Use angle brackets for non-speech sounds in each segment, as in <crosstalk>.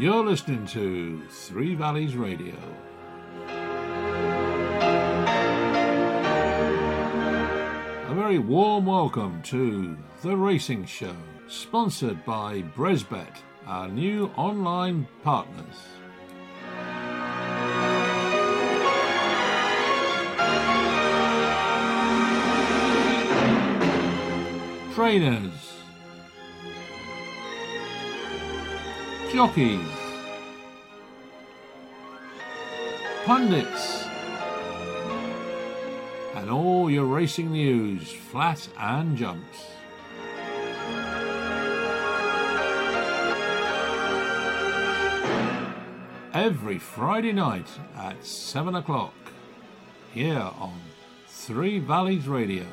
You're listening to Three Valleys Radio. A very warm welcome to The Racing Show, sponsored by Bresbet, our new online partners. Trainers, jockeys, pundits, and all your racing news, flat and jumps. Every Friday night at 7 o'clock, here on Three Valleys Radio.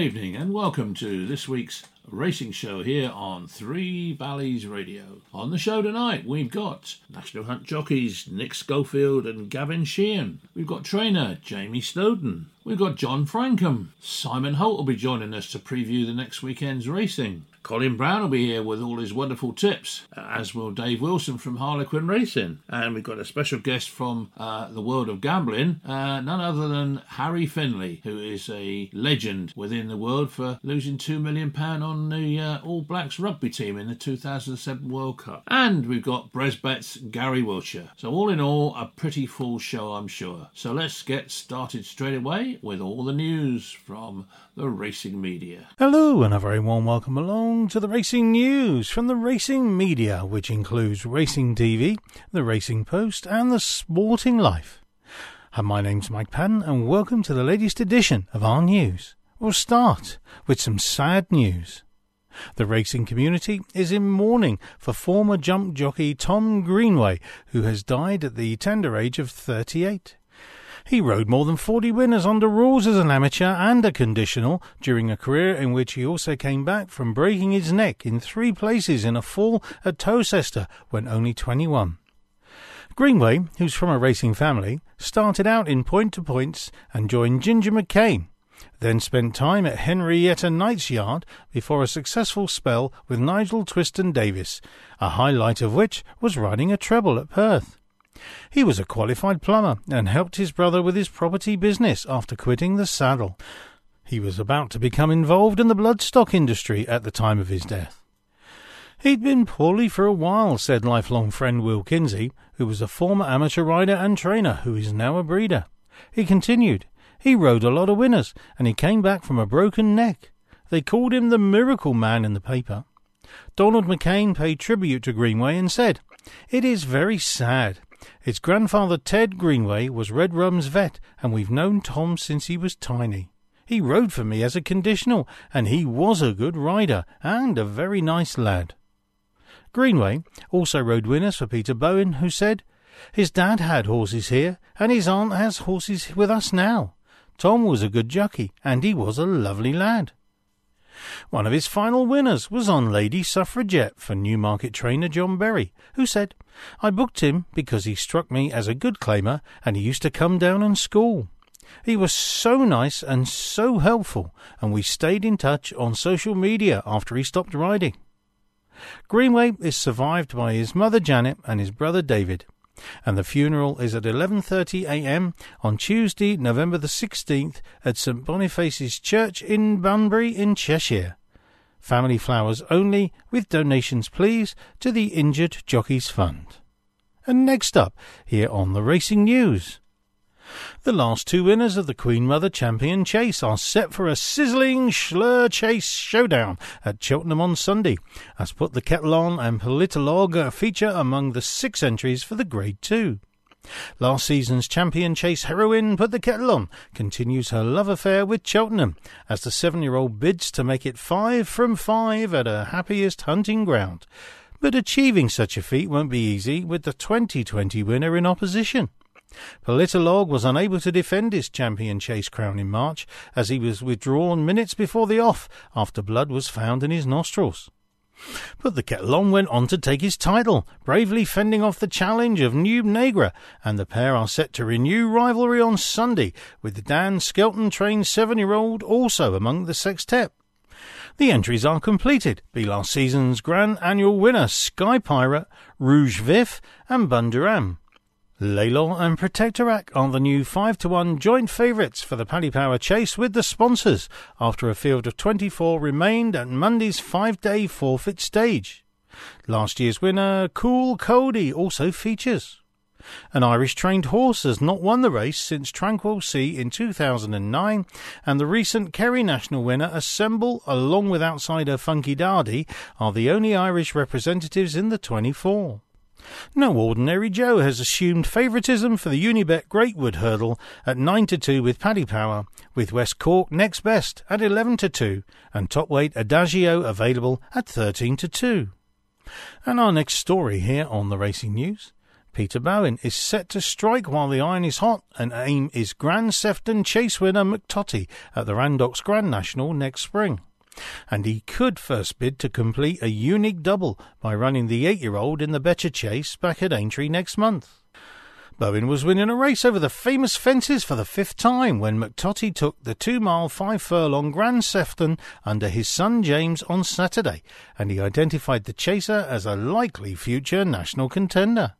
Evening and welcome to this week's racing show here on Three Valleys Radio. On the show tonight, we've got National Hunt jockeys Nick Schofield and Gavin Sheehan. We've got trainer Jamie Snowden. We've got John Francome. Simon Holt will be joining us to preview the next weekend's racing. Colin Brown will be here with all his wonderful tips, as will Dave Wilson from Harlequin Racing. And we've got a special guest from uh, the world of gambling, uh, none other than Harry Findlay, who is a legend within the world for losing £2 million on the uh, All Blacks rugby team in the 2007 World Cup. And we've got Bresbet's Gary Wiltshire. So, all in all, a pretty full show, I'm sure. So, let's get started straight away with all the news from the racing media. Hello, and a very warm welcome along to the racing news from the racing media, which includes Racing TV, the Racing Post, and the Sporting Life. And my name's Mike Padden, and welcome to the latest edition of our news. We'll start with some sad news. The racing community is in mourning for former jump jockey Tom Greenway, who has died at the tender age of 38. He rode more than 40 winners under rules as an amateur and a conditional during a career in which he also came back from breaking his neck in three places in a fall at Towcester when only 21. Greenway, who's from a racing family, started out in point to points and joined Ginger McCain, then spent time at Henrietta Knight's yard before a successful spell with Nigel Twiston-Davies, a highlight of which was riding a treble at Perth. He was a qualified plumber and helped his brother with his property business after quitting the saddle. He was about to become involved in the bloodstock industry at the time of his death. He'd been poorly for a while, said lifelong friend Will Kinsey, who was a former amateur rider and trainer who is now a breeder. He continued, he rode a lot of winners, and he came back from a broken neck. They called him the miracle man in the paper. Donald McCain paid tribute to Greenway and said, It is very sad. Its grandfather Ted Greenway was Red Rum's vet, and we've known Tom since he was tiny. He rode for me as a conditional, and he was a good rider and a very nice lad. Greenway also rode winners for Peter Bowen, who said, His dad had horses here, and his aunt has horses with us now. Tom was a good jockey, and he was a lovely lad. One of his final winners was on Lady Suffragette for Newmarket trainer John Berry, who said, I booked him because he struck me as a good claimer and he used to come down and school. He was so nice and so helpful, and we stayed in touch on social media after he stopped riding. Greenway is survived by his mother Janet and his brother David, and the funeral is at 11:30 a.m. on Tuesday, November the 16th at St Boniface's Church in Bunbury in Cheshire. Family flowers only, with donations please to the Injured Jockeys Fund. And next up, here on the Racing News. The last two winners of the Queen Mother Champion Chase are set for a sizzling Shloer Chase showdown at Cheltenham on Sunday, as put the kettle on and Politologue feature among the six entries for the Grade 2. Last season's champion Chase heroine Put the Kettle On continues her love affair with Cheltenham as the seven year old bids to make it five from five at her happiest hunting ground. But achieving such a feat won't be easy with the 2020 winner in opposition. Politologue was unable to defend his champion chase crown in March as he was withdrawn minutes before the off after blood was found in his nostrils. Put the Kettle On went on to take his title, bravely fending off the challenge of Nube Negra, and the pair are set to renew rivalry on Sunday, with Dan Skelton trained seven year old also among the sextet. The entries are completed, be last season's grand annual winner Sky Pirate, Rouge Vif, and Bun Doran. Laylaw and Protektorat are the new 5 to 1 joint favourites for the Paddy Power Chase with the sponsors after a field of 24 remained at Monday's five day forfeit stage. Last year's winner, Coole Cody, also features. An Irish trained horse has not won the race since Tranquil Sea in 2009, and the recent Kerry National winner, Assemble, along with outsider Funky Dardy, are the only Irish representatives in the 24. No ordinary Joe has assumed favouritism for the Unibet Greatwood Hurdle at 9 to 2 with Paddy Power, with West Cork next best at 11 to 2, and top weight Adagio available at 13 to 2. And our next story here on the Racing News. Peter Bowen is set to strike while the iron is hot, and aim is Grand Sefton Chase winner Mac Tottie at the Randox Grand National next spring and he could first bid to complete a unique double by running the eight year old in the Becher Chase back at Aintree next month. Bowen was winning a race over the famous fences for the fifth time when Mac Tottie took the two mile five furlong Grand Sefton under his son James on Saturday, and he identified the chaser as a likely future national contender.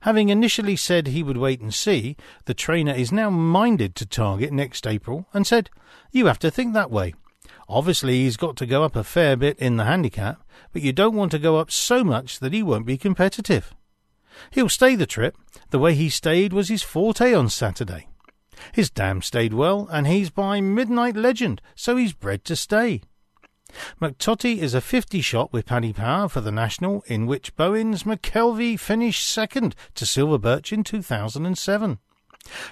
Having initially said he would wait and see, the trainer is now minded to target next April and said, You have to think that way. Obviously, he's got to go up a fair bit in the handicap, but you don't want to go up so much that he won't be competitive. He'll stay the trip. The way he stayed was his forte on Saturday. His dam stayed well, and he's by midnight legend, so he's bred to stay. Mac Tottie is a 50 shot with Paddy Power for the National, in which Bowen's McKelvey finished second to Silver Birch in 2007.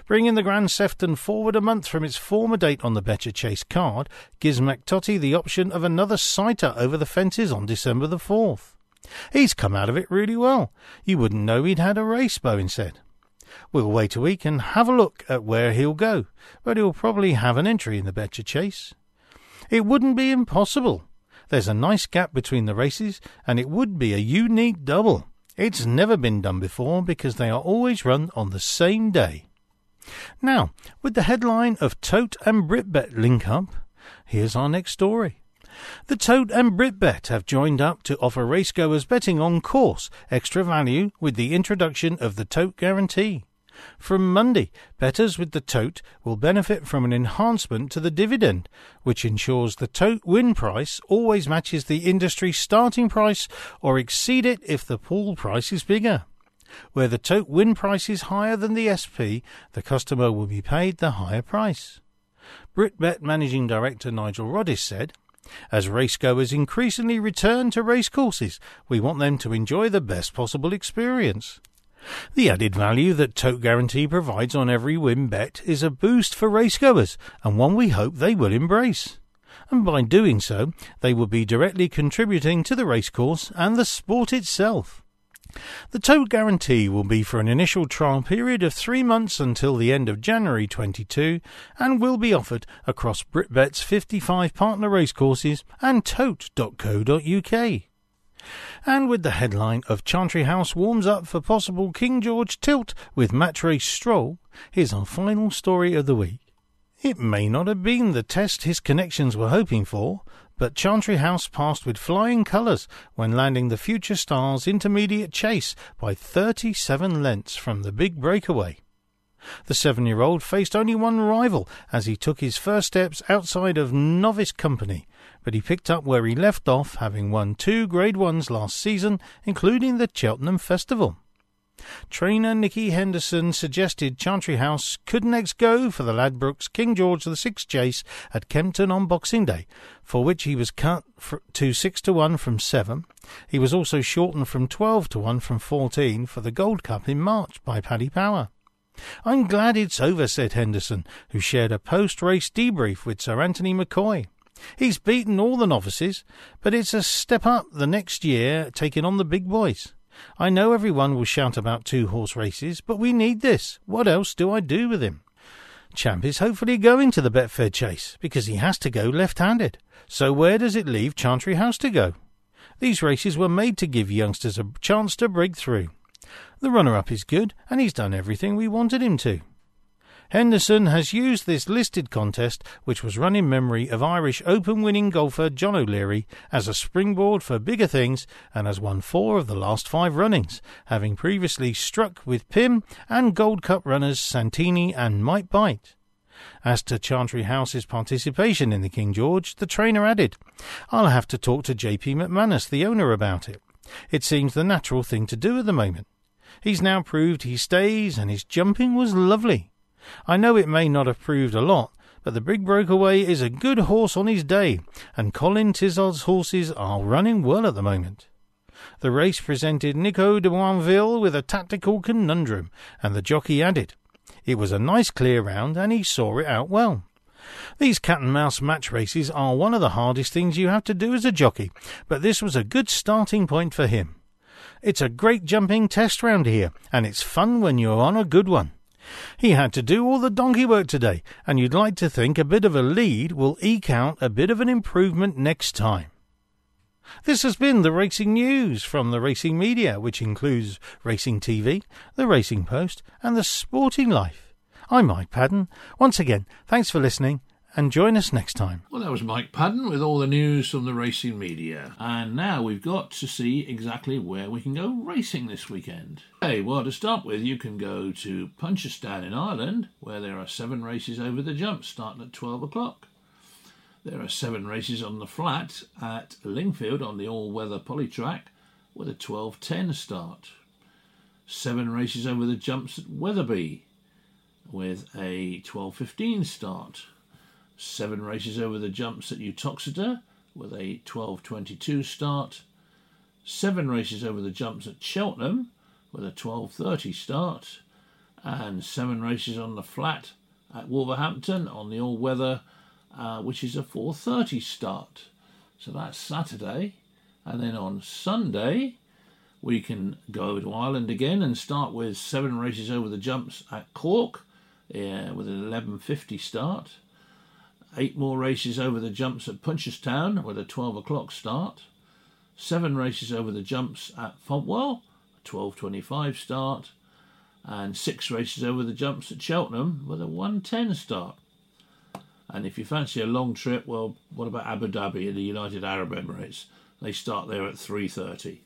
Bringing the Grand Sefton forward a month from its former date on the Becher Chase card gives Mac Tottie the option of another sighter over the fences on December the 4th. He's come out of it really well. You wouldn't know he'd had a race, Bowen said. We'll wait a week and have a look at where he'll go, but he'll probably have an entry in the Becher Chase. It wouldn't be impossible. There's a nice gap between the races, and it would be a unique double. It's never been done before because they are always run on the same day. Now, with the headline of Tote and Britbet link up, here's our next story. The Tote and Britbet have joined up to offer racegoers betting on course extra value with the introduction of the Tote Guarantee. From Monday, bettors with the tote will benefit from an enhancement to the dividend, which ensures the tote win price always matches the industry starting price or exceed it if the pool price is bigger. Where the tote win price is higher than the SP, the customer will be paid the higher price. Britbet Managing Director Nigel Roddis said, as racegoers increasingly return to racecourses, we want them to enjoy the best possible experience. The added value that Tote Guarantee provides on every win bet is a boost for racegoers, and one we hope they will embrace. And by doing so, they will be directly contributing to the racecourse and the sport itself. The tote guarantee will be for an initial trial period of three months until the end of January 22 and will be offered across BritBet's 55 partner racecourses and tote.co.uk. And with the headline of Chantry House warms up for possible King George tilt with match race stroll, here's our final story of the week. It may not have been the test his connections were hoping for, but Chantry House passed with flying colours when landing the Future Stars intermediate chase by 37 lengths from the big breakaway. The seven year old faced only one rival as he took his first steps outside of novice company, but he picked up where he left off, having won two Grade Ones last season, including the Cheltenham Festival. Trainer Nicky Henderson suggested Chantry House could next go for the Ladbrokes King George VI chase at Kempton on Boxing Day, for which he was cut to 6 to 1 from 7. He was also shortened from 12 to 1 from 14 for the Gold Cup in March by Paddy Power. I'm glad it's over, said Henderson, who shared a post race debrief with Sir Anthony McCoy. He's beaten all the novices, but it's a step up the next year, taking on the big boys. I know everyone will shout about two horse races, but we need this. What else do I do with him? Champ is hopefully going to the Betfair Chase because he has to go left handed. So where does it leave Chantry House to go? These races were made to give youngsters a chance to break through. The runner up is good, and he's done everything we wanted him to. Henderson has used this listed contest, which was run in memory of Irish Open winning golfer John O'Leary, as a springboard for bigger things and has won four of the last five runnings, having previously struck with Pim and Gold Cup runners Santini and Might Bite. As to Chantry House's participation in the King George, the trainer added, I'll have to talk to J.P. McManus, the owner, about it. It seems the natural thing to do at the moment. He's now proved he stays, and his jumping was lovely. I know it may not have proved a lot, but the Big Breakaway is a good horse on his day, and Colin Tizzard's horses are running well at the moment. The race presented Nico de Boinville with a tactical conundrum, and the jockey added, It was a nice clear round, and he saw it out well. These cat and mouse match races are one of the hardest things you have to do as a jockey, but this was a good starting point for him. It's a great jumping test round here, and it's fun when you're on a good one. He had to do all the donkey work today, and you'd like to think a bit of a lead will eke out a bit of an improvement next time. This has been the racing news from the racing media, which includes Racing TV, the Racing Post, and the Sporting Life. I'm Mike Padden. Once again, thanks for listening and join us next time. Well, that was Mike Padden with all the news from the racing media. And now we've got to see exactly where we can go racing this weekend. Okay, well, to start with, you can go to Punchestown in Ireland, where there are seven races over the jump starting at 12 o'clock. There are seven races on the flat at Lingfield on the all weather polytrack with a 12.10 start. Seven races over the jumps at Wetherby with a 12.15 start seven races over the jumps at Uttoxeter with a 12.22 start, seven races over the jumps at Cheltenham with a 12.30 start, and seven races on the flat at Wolverhampton on the all weather, uh, which is a 4.30 start. So that's Saturday, and then on Sunday we can go to Ireland again and start with seven races over the jumps at Cork uh, with an 11.50 start Eight more races over the jumps at Punchestown with a 12 o'clock start. Seven races over the jumps at Fontwell, a 12.25 start. And six races over the jumps at Cheltenham with a 1.10 start. And if you fancy a long trip, well, what about Abu Dhabi in the United Arab Emirates? They start there at 3.30.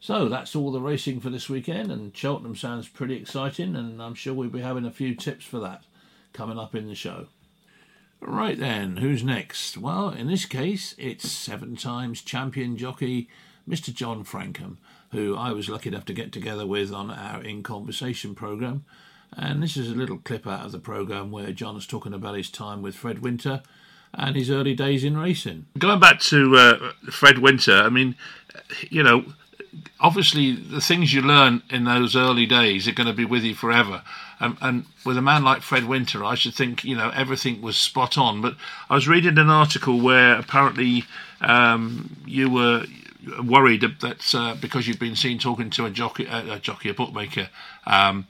So that's all the racing for this weekend, and Cheltenham sounds pretty exciting, and I'm sure we'll be having a few tips for that coming up in the show. Right then, who's next? Well, in this case, it's seven times champion jockey Mr. John Francome, who I was lucky enough to get together with on our In Conversation programme. And this is a little clip out of the programme where John is talking about his time with Fred Winter and his early days in racing. Going back to uh, Fred Winter, I mean, you know, obviously the things you learn in those early days are going to be with you forever. Um, and with a man like Fred Winter, I should think you know everything was spot on. But I was reading an article where apparently um, you were worried that uh, because you've been seen talking to a jockey, a jockey, a bookmaker, um,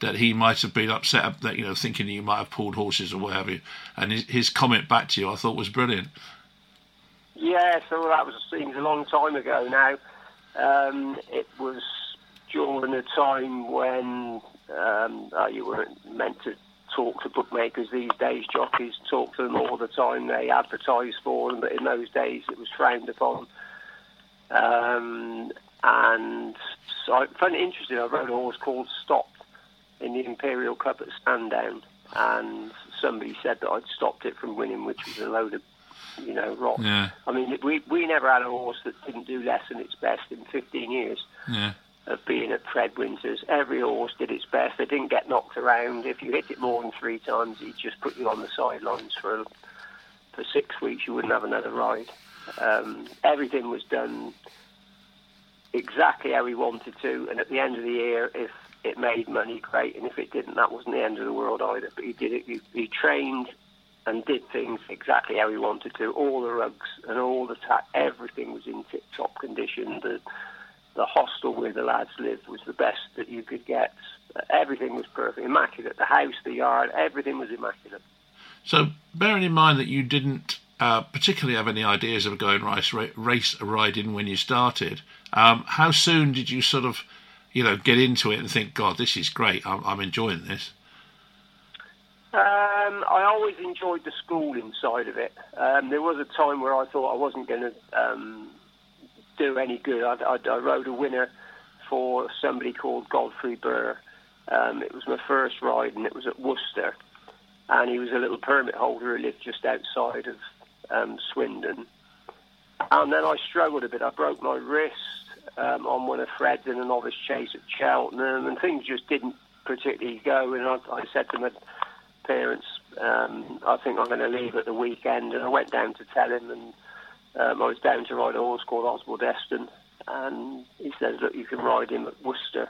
that he might have been upset that you know thinking you might have pulled horses or what have you. And his, his comment back to you, I thought was brilliant. Yeah, so that was seems a long time ago now. Um, it was during a time when um, uh, you weren't meant to talk to bookmakers these days. Jockeys talk to them all the time. They advertise for them, but in those days it was frowned upon. Um, and so I found it interesting. I rode a horse called Stop in the Imperial Cup at Sandown, and somebody said that I'd stopped it from winning, which was a load of you know, rot. Yeah. I mean, we we never had a horse that didn't do less than its best in 15 years. Yeah. of being at Fred Winter's. Every horse did its best. They didn't get knocked around. If you hit it more than three times, he'd just put you on the sidelines for for six weeks. You wouldn't have another ride. Um, everything was done exactly how he wanted to, and at the end of the year, if it made money, great, and if it didn't, that wasn't the end of the world either. But he did it. He, he trained and did things exactly how he wanted to. All the rugs and all the everything was in tip-top condition. The the hostel where the lads lived was the best that you could get. Everything was perfect, immaculate. The house, the yard, everything was immaculate. So, bearing in mind that you didn't uh, particularly have any ideas of going race race riding when you started, um, how soon did you sort of, you know, get into it and think, God, this is great. I'm, I'm enjoying this. Um, I always enjoyed the schooling side of it. Um, there was a time where I thought I wasn't going to um, do any good. I, I, I, rode a winner for somebody called Godfrey Burr. Um, it was my first ride, and it was at Worcester. And he was a little permit holder who lived just outside of um, Swindon. And then I struggled a bit. I broke my wrist um, on one of Fred's in a novice chase at Cheltenham, and things just didn't particularly go. And I, I said to my parents, um, I think I'm going to leave at the weekend. And I went down to tell him, and um, I was down to ride a horse called Osbaldeston. And he says, Look, you can ride him at Worcester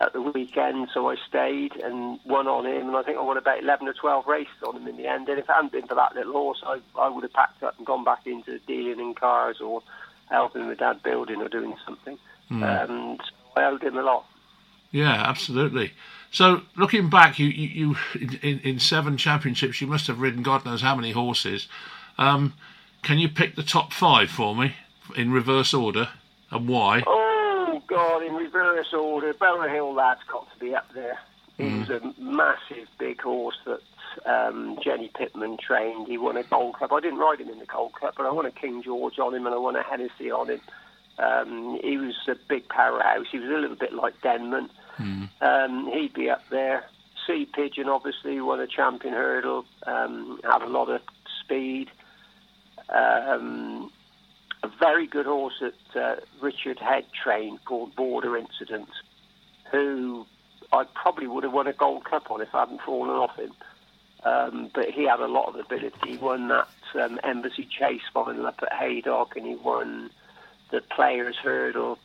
at the weekend. So I stayed and won on him. And I think I won about 11 or 12 races on him in the end. And if it hadn't been for that little horse, I, I would have packed up and gone back into dealing in cars or helping my dad building or doing something. Mm. And I owed him a lot. Yeah, absolutely. So looking back, you you, you in, in, seven championships, you must have ridden God knows how many horses. Um, can you pick the top five for me in reverse order and why? Oh God, in reverse order, Burrough Hill Lad's got to be up there. He mm. was a massive big horse that um, Jenny Pitman trained. He won a Gold Cup. I didn't ride him in the Gold Cup, but I won a King George on him and I won a Hennessy on him. Um, he was a big powerhouse. He was a little bit like Denman. Mm. Um, he'd be up there. Sea Pigeon, obviously, won a champion hurdle, um, had a lot of speed. Um, a very good horse that uh, Richard Head trained called Border Incident, who I probably would have won a Gold Cup on if I hadn't fallen off him. Um, but he had a lot of ability. He won that um, Embassy Chase final up at Haydock, and he won the Players Hurdle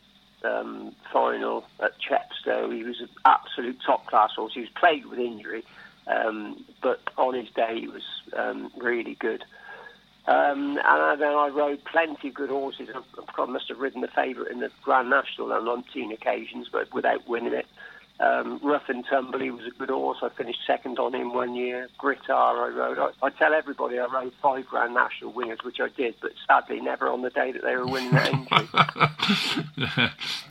um, final at Chepstow. He was an absolute top class horse. He was plagued with injury, um, but on his day he was um, really good. Um, and then I rode plenty of good horses. I must have ridden the favourite in the Grand National on umpteen occasions, but without winning it. Um, Rough and Tumble, he was a good horse. I finished second on him one year. Grittar, I rode. I, I, tell everybody I rode five Grand National winners, which I did, but sadly never on the day that they were winning the injury.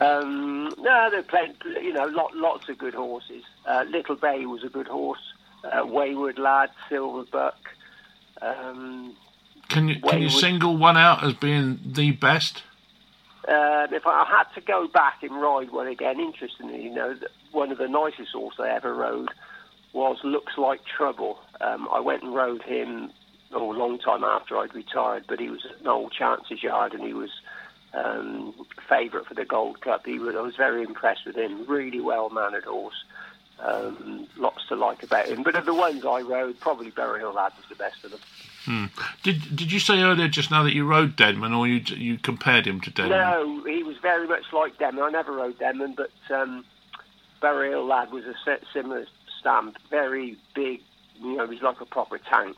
<laughs> um, no, they played, you know, lot, lots of good horses. Uh, Little Bay was a good horse. Uh, Wayward Lad, Silver Buck. Um, can you can you single one out as being the best? Um, if I, I had to go back and ride one again, interestingly, you know, one of the nicest horses I ever rode was Looks Like Trouble. Um, I went and rode him oh, a long time after I'd retired, but he was at Noel Chance's Yard and he was um, favourite for the Gold Cup. He was, I was very impressed with him. Really well mannered horse. Um, lots to like about him. But of the ones I rode, probably Hill Lad was the best of them. Hmm. Did Did you say earlier just now that you rode Denman, or you you compared him to Denman? No, he was very much like Denman. I never rode Denman, but um, Burrough Hill Lad was a similar stamp. Very big, you know, he's like a proper tank.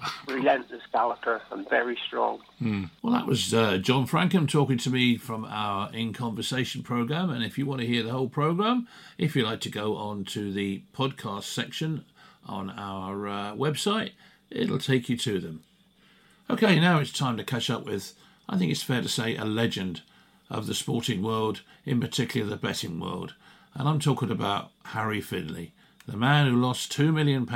<laughs> Relentless galloper and very strong. Hmm. Well, that was uh, John Francome talking to me from our In Conversation program. And if you want to hear the whole program, if you like to go on to the podcast section on our uh, website, it'll take you to them. Okay, now it's time to catch up with, I think it's fair to say, a legend of the sporting world, in particular the betting world. And I'm talking about Harry Findlay, the man who lost £2 million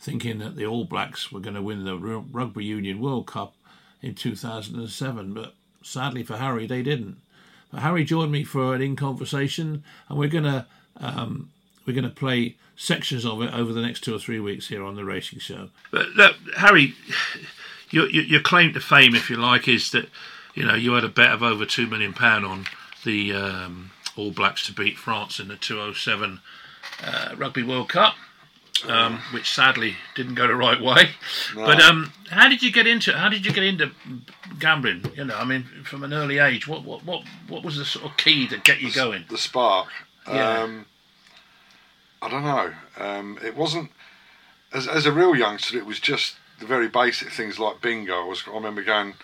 thinking that the All Blacks were going to win the Rugby Union World Cup in 2007. But sadly for Harry, they didn't. But Harry joined me for an in conversation, and we're going to um, we're going to play sections of it over the next two or three weeks here on the Racing Show. But look, Harry, <sighs> your, your claim to fame, if you like, is that you know you had a bet of over two million pound on the um, All Blacks to beat France in the 207 uh, Rugby World Cup. Um, which sadly didn't go the right way, No. but um, how did you get into how did you get into gambling? You know, I mean, from an early age, what what what, what was the sort of key to get you going? the spark. Yeah. Um, I don't know. Um, it wasn't as as a real youngster. It was just the very basic things like bingo. I, was, I remember going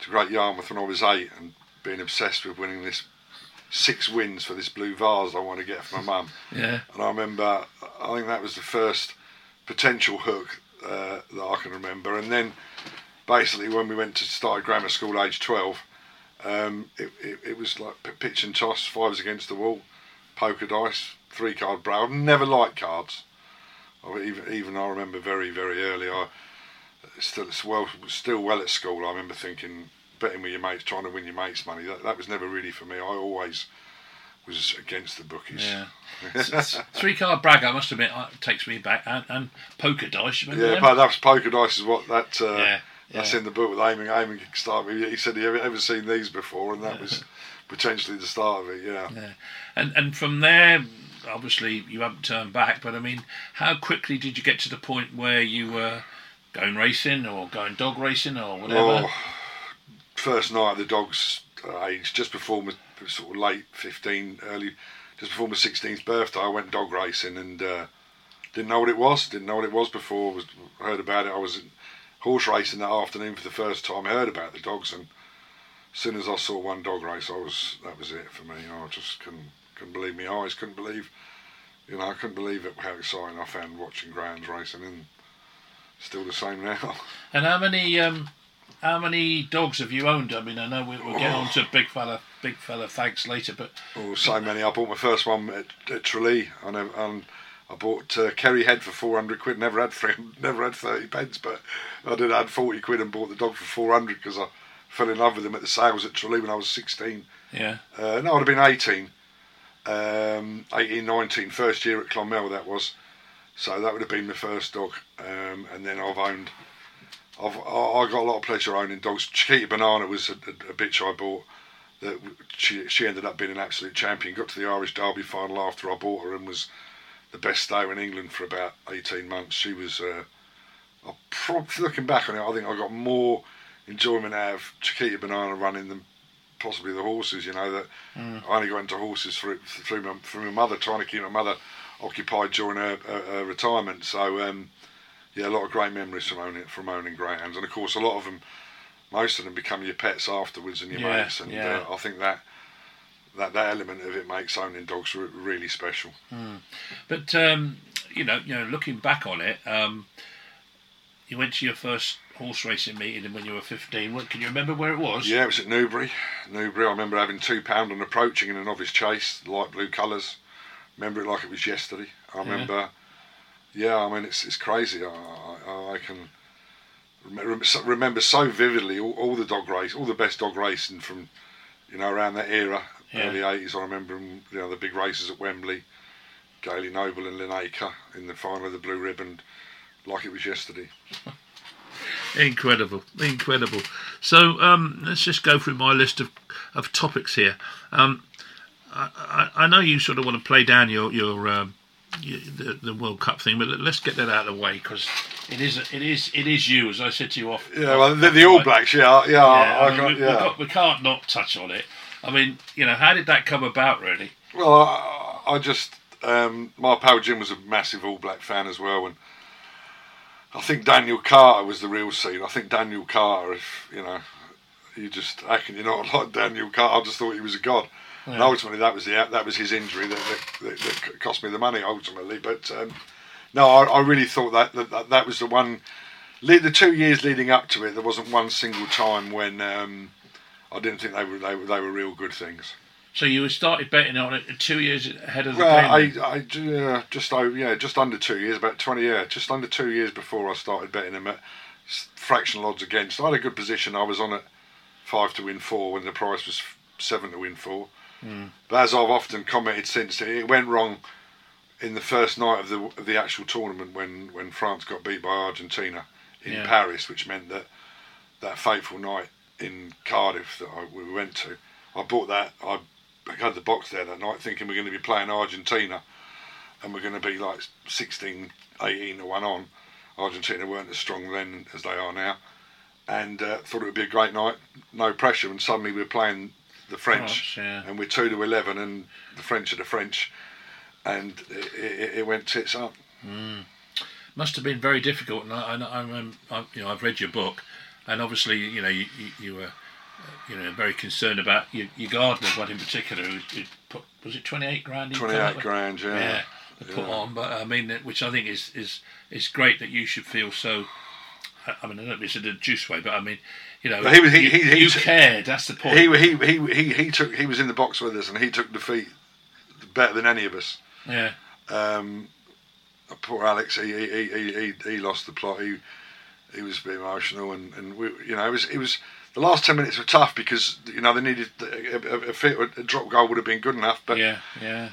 to Great Yarmouth when I was eight and being obsessed with winning this six wins for this blue vase I wanted to get for my mum. <laughs> Yeah, And I remember, I think that was the first potential hook uh, that I can remember. And then basically when we went to start grammar school, age 12, um, it, it, it was like pitch and toss, fives against the wall, poker dice, three card brag. I've never liked cards. I, even, even I remember very, very early, I still, well, still well at school, I remember thinking, betting with your mates, trying to win your mates' money. That, that was never really for me. I always was against the bookies. yeah. <laughs> Three card brag, I must admit, uh, takes me back, and, and poker dice. Yeah, but that's poker dice is what that. Uh, Yeah, That's yeah. in the book with Eamon. Eamon started. He said he ever, ever seen these before, and that was potentially the start of it. Yeah. Yeah. And and from there, obviously you haven't turned back. But I mean, how quickly did you get to the point where you were going racing or going dog racing or whatever? Oh, first night of the dog's uh, age, just before my sort of late fifteen, early, just before my sixteenth birthday, I went dog racing and uh, didn't know what it was. Didn't know what it was before. Was heard about it. I was horse racing that afternoon for the first time. I heard about the dogs and. As soon as I saw one dog race, I was that was it for me. I just couldn't couldn't believe my eyes. Couldn't believe, you know, I couldn't believe it, how exciting I found watching grounds racing, and still the same now. <laughs> And how many um, how many dogs have you owned? I mean, I know we, we'll get on to big fella, big fella thanks later, but Oh, so many. I bought my first one at, at Tralee, and, I- and I bought uh, Kerry Head for four hundred quid. Never had three, <laughs> never had thirty pence, but I did add forty quid and bought the dog for four hundred because I fell in love with him at the sales at Tralee when I was sixteen. yeah, Uh, no, I'd have been 18, um, 18, 19, first year at Clonmel that was. So that would have been my first dog. Um, and then I've owned, I've, I got a lot of pleasure owning dogs. Chiquita Banana was a, a, a bitch I bought. That she she ended up being an absolute champion. Got to the Irish Derby final after I bought her and was the best stayer in England for about 18 months. She was, uh, I prob- looking back on it, I think I got more enjoyment out of Chiquita Banana running than possibly the horses. You know that I only got into horses through through my, through my mother, trying to keep my mother occupied during her, her, her retirement. So um, yeah, a lot of great memories from owning from owning greyhounds, and of course a lot of them, most of them become your pets afterwards and your Yeah, mates, and yeah. uh, I think that. That, that element of it makes owning dogs re- really special. but um, you know, you know, looking back on it, um, you went to your first horse racing meeting when you were fifteen. What can you remember where it was? Yeah, it was at Newbury. Newbury. I remember having two pound and approaching in a novice chase, light blue colours. Remember it like it was yesterday. I remember. Yeah, I mean it's it's crazy. I I, I can remember, remember so vividly all, all the dog race, all the best dog racing from you know around that era, Yeah. early eighties. I remember, you know the big races at Wembley, Gailey Noble and Linacre in the final of the Blue Ribbon, like it was yesterday. <laughs> Incredible, incredible. So um, let's just go through my list of, of topics here. Um, I, I, I know you sort of want to play down your your, um, your the, the World Cup thing, but let- let's get that out of the way because it is it is it is you, as I said to you off. Yeah, well the, the All Blacks. Yeah, yeah. Yeah, I, mean, got, we, we yeah. got- we can't not touch on it. I mean, you know, how did that come about, really? Well, I, I just um, my pal Jim was a massive All Black fan as well, and I think Daniel Carter was the real seed. I think Daniel Carter, if you know, you just how can you not <laughs> like Daniel Carter? I just thought he was a god. And ultimately, that was the that was his injury that, that, that, cost me the money ultimately. But um, no, I, I really thought that, that that that was the one. The two years leading up to it, there wasn't one single time when um, I didn't think they were they were they were real good things. So you started betting on it two years ahead of the Well, game. I, I yeah, just over, yeah, just under two years, about twenty, yeah, just under two years before I started betting them at fractional odds against. I had a good position. I was on at five to win four when the price was seven to win four. Hmm. But as I've often commented since, it went wrong in the first night of the of the actual tournament when when France got beat by Argentina in Yeah. Paris, which meant that that fateful night in Cardiff that I, we went to, I bought that. I had the box there that night, thinking we're going to be playing Argentina, and we're going to be like 16, 18 to one on. Argentina weren't as strong then as they are now, and uh, thought it would be a great night, no pressure, and suddenly we're playing the French, yeah. and we're two to eleven, and the French are the French, and it, it, it went tits up. must have been very difficult. And I, I, I, I, you know, I've read your book, and obviously, you know, you, you, you were, you know, very concerned about your, your gardener, one in particular, who, who put was it twenty eight grand? 28 cover? grand, yeah. Yeah, put Yeah. on. But I mean, which I think is is is great that you should feel so. I- mean, I don't it's in a juice way, but I mean, you know, he was- he- you, he- he you cared. That's the point. He, he he he he took he was in the box with us, and he took defeat better than any of us. yeah, Um, poor Alex, he he, he, he, he he lost the plot. He he was a bit emotional, and, and we, you know, it was it was the last ten minutes were tough because you know they needed a, a, a, fit, a drop goal would have been good enough, but yeah, yeah.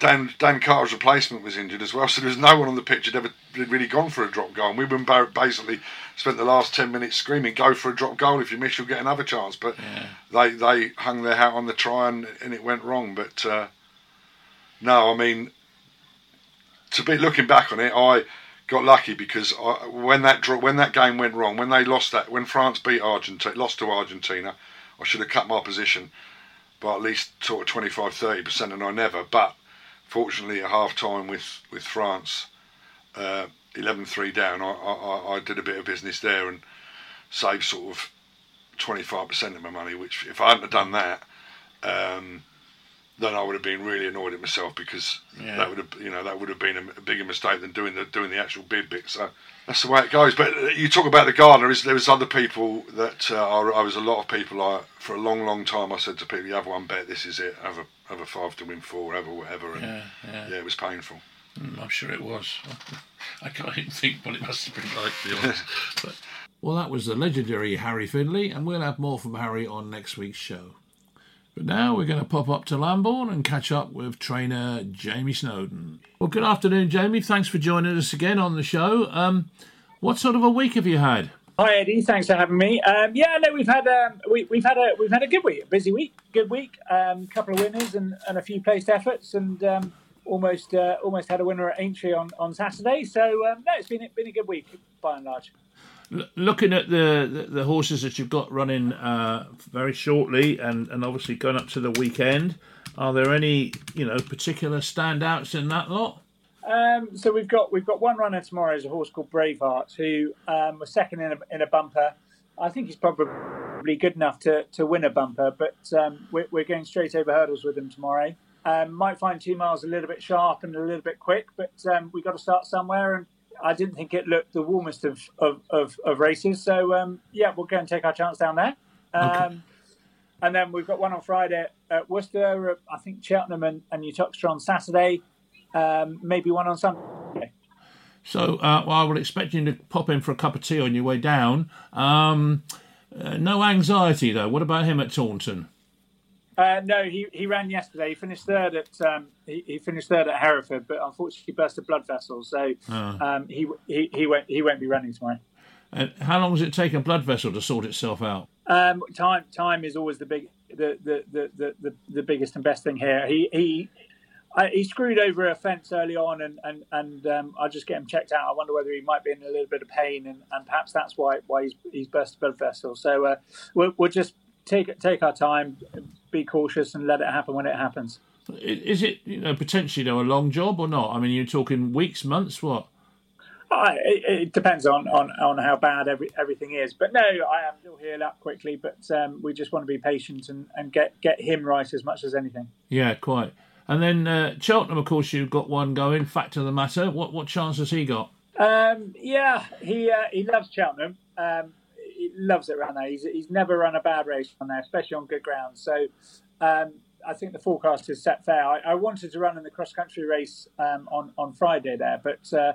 Dan Dan Carter's replacement was injured as well, so there was no one on the pitch had ever really gone for a drop goal. And we were ba- basically spent the last ten minutes screaming, "Go for a drop goal! If you miss, you'll get another chance." But Yeah. they they hung their hat on the try, and, and it went wrong. But uh, no, I mean, to be looking back on it, I got lucky because I, when that draw, when that game went wrong, when they lost that, when France beat Argentina, lost to Argentina, I should have cut my position by at least sort of 25 30 percent, and I never. But fortunately, at half time with with France, uh, 11-3 down, I, I I did a bit of business there and saved sort of 25 percent of my money. Which if I hadn't have done that. Um, then I would have been really annoyed at myself because Yeah. that would have, you know, that would have been a, bigger mistake than doing the doing the actual bid bit. So that's the way it goes. But uh, you talk about the gardener. Is there was other people that uh, I, I was a lot of people. I for a long, long time I said to people, "You have one bet. This is it. Have a have a five to win four, have a whatever." And Yeah, yeah. yeah, it was painful. Mm, I'm sure it was. <laughs> I can't even think what it must have been like, to be honest. <laughs> but, well, that was the legendary Harry Findlay, and we'll have more from Harry on next week's show. But now we're going to pop up to Lambourn and catch up with trainer Jamie Snowden. Well, good afternoon, Jamie. Thanks for joining us again on the show. Um, what sort of a week have you had? Hi Eddie, thanks for having me. Um, yeah, no, we've had um, we, we've had a we've had a good week, a busy week, good week. Um, couple of winners and, and a few placed efforts, and um, almost uh, almost had a winner at Aintree on, on Saturday. So um, no, it's been been a good week by and large. Looking at the, the the horses that you've got running uh, very shortly, and, and obviously going up to the weekend, are there any you know particular standouts in that lot? Um, so we've got we've got one runner tomorrow. Is a horse called Braveheart, who um, was second in a, in a bumper. I think he's probably good enough to, to win a bumper, but um, we're, we're going straight over hurdles with him tomorrow. Um, might find two miles a little bit sharp and a little bit quick, but um, we've got to start somewhere. And I didn't think it looked the warmest of, of, of, of races. So, um, yeah, we'll go and take our chance down there. Um, And then we've got one on Friday at, Worcester, I think Cheltenham and, and on Saturday, um, maybe one on Sunday. So, uh, well, I will expect you to pop in for a cup of tea on your way down. Um, uh, no anxiety though. What about him at Taunton? Uh, no, he, he ran yesterday. He finished third at um, he, he finished third at Hereford, but unfortunately burst a blood vessel, so um, he, he he won't he won't be running tomorrow. And how long does it take a blood vessel to sort itself out? Um, time time is always the big the the, the, the, the, the biggest and best thing here. He he I, he screwed over a fence early on, and and and um, I'll just get him checked out. I wonder whether he might be in a little bit of pain, and, and perhaps that's why why he's he's burst a blood vessel. So uh, we'll, we'll just take take our time, be cautious, and let it happen when it happens. Is it you know potentially though a long job or not? I mean, you're talking weeks, months, what? I, it, it depends on, on, on how bad every, everything is. But no, I am still heal up quickly. But um, we just want to be patient and, and get, get him right as much as anything. Yeah, quite. And then uh, Cheltenham, of course, you've got one going. Fact of the matter, what what chance has he got? Um, yeah, he uh, he loves Cheltenham. Um, he loves it around there. He's, he's never run a bad race on there, especially on good ground. So um, I think the forecast is set fair. I, I wanted to run in the cross country race um, on on Friday there, but uh,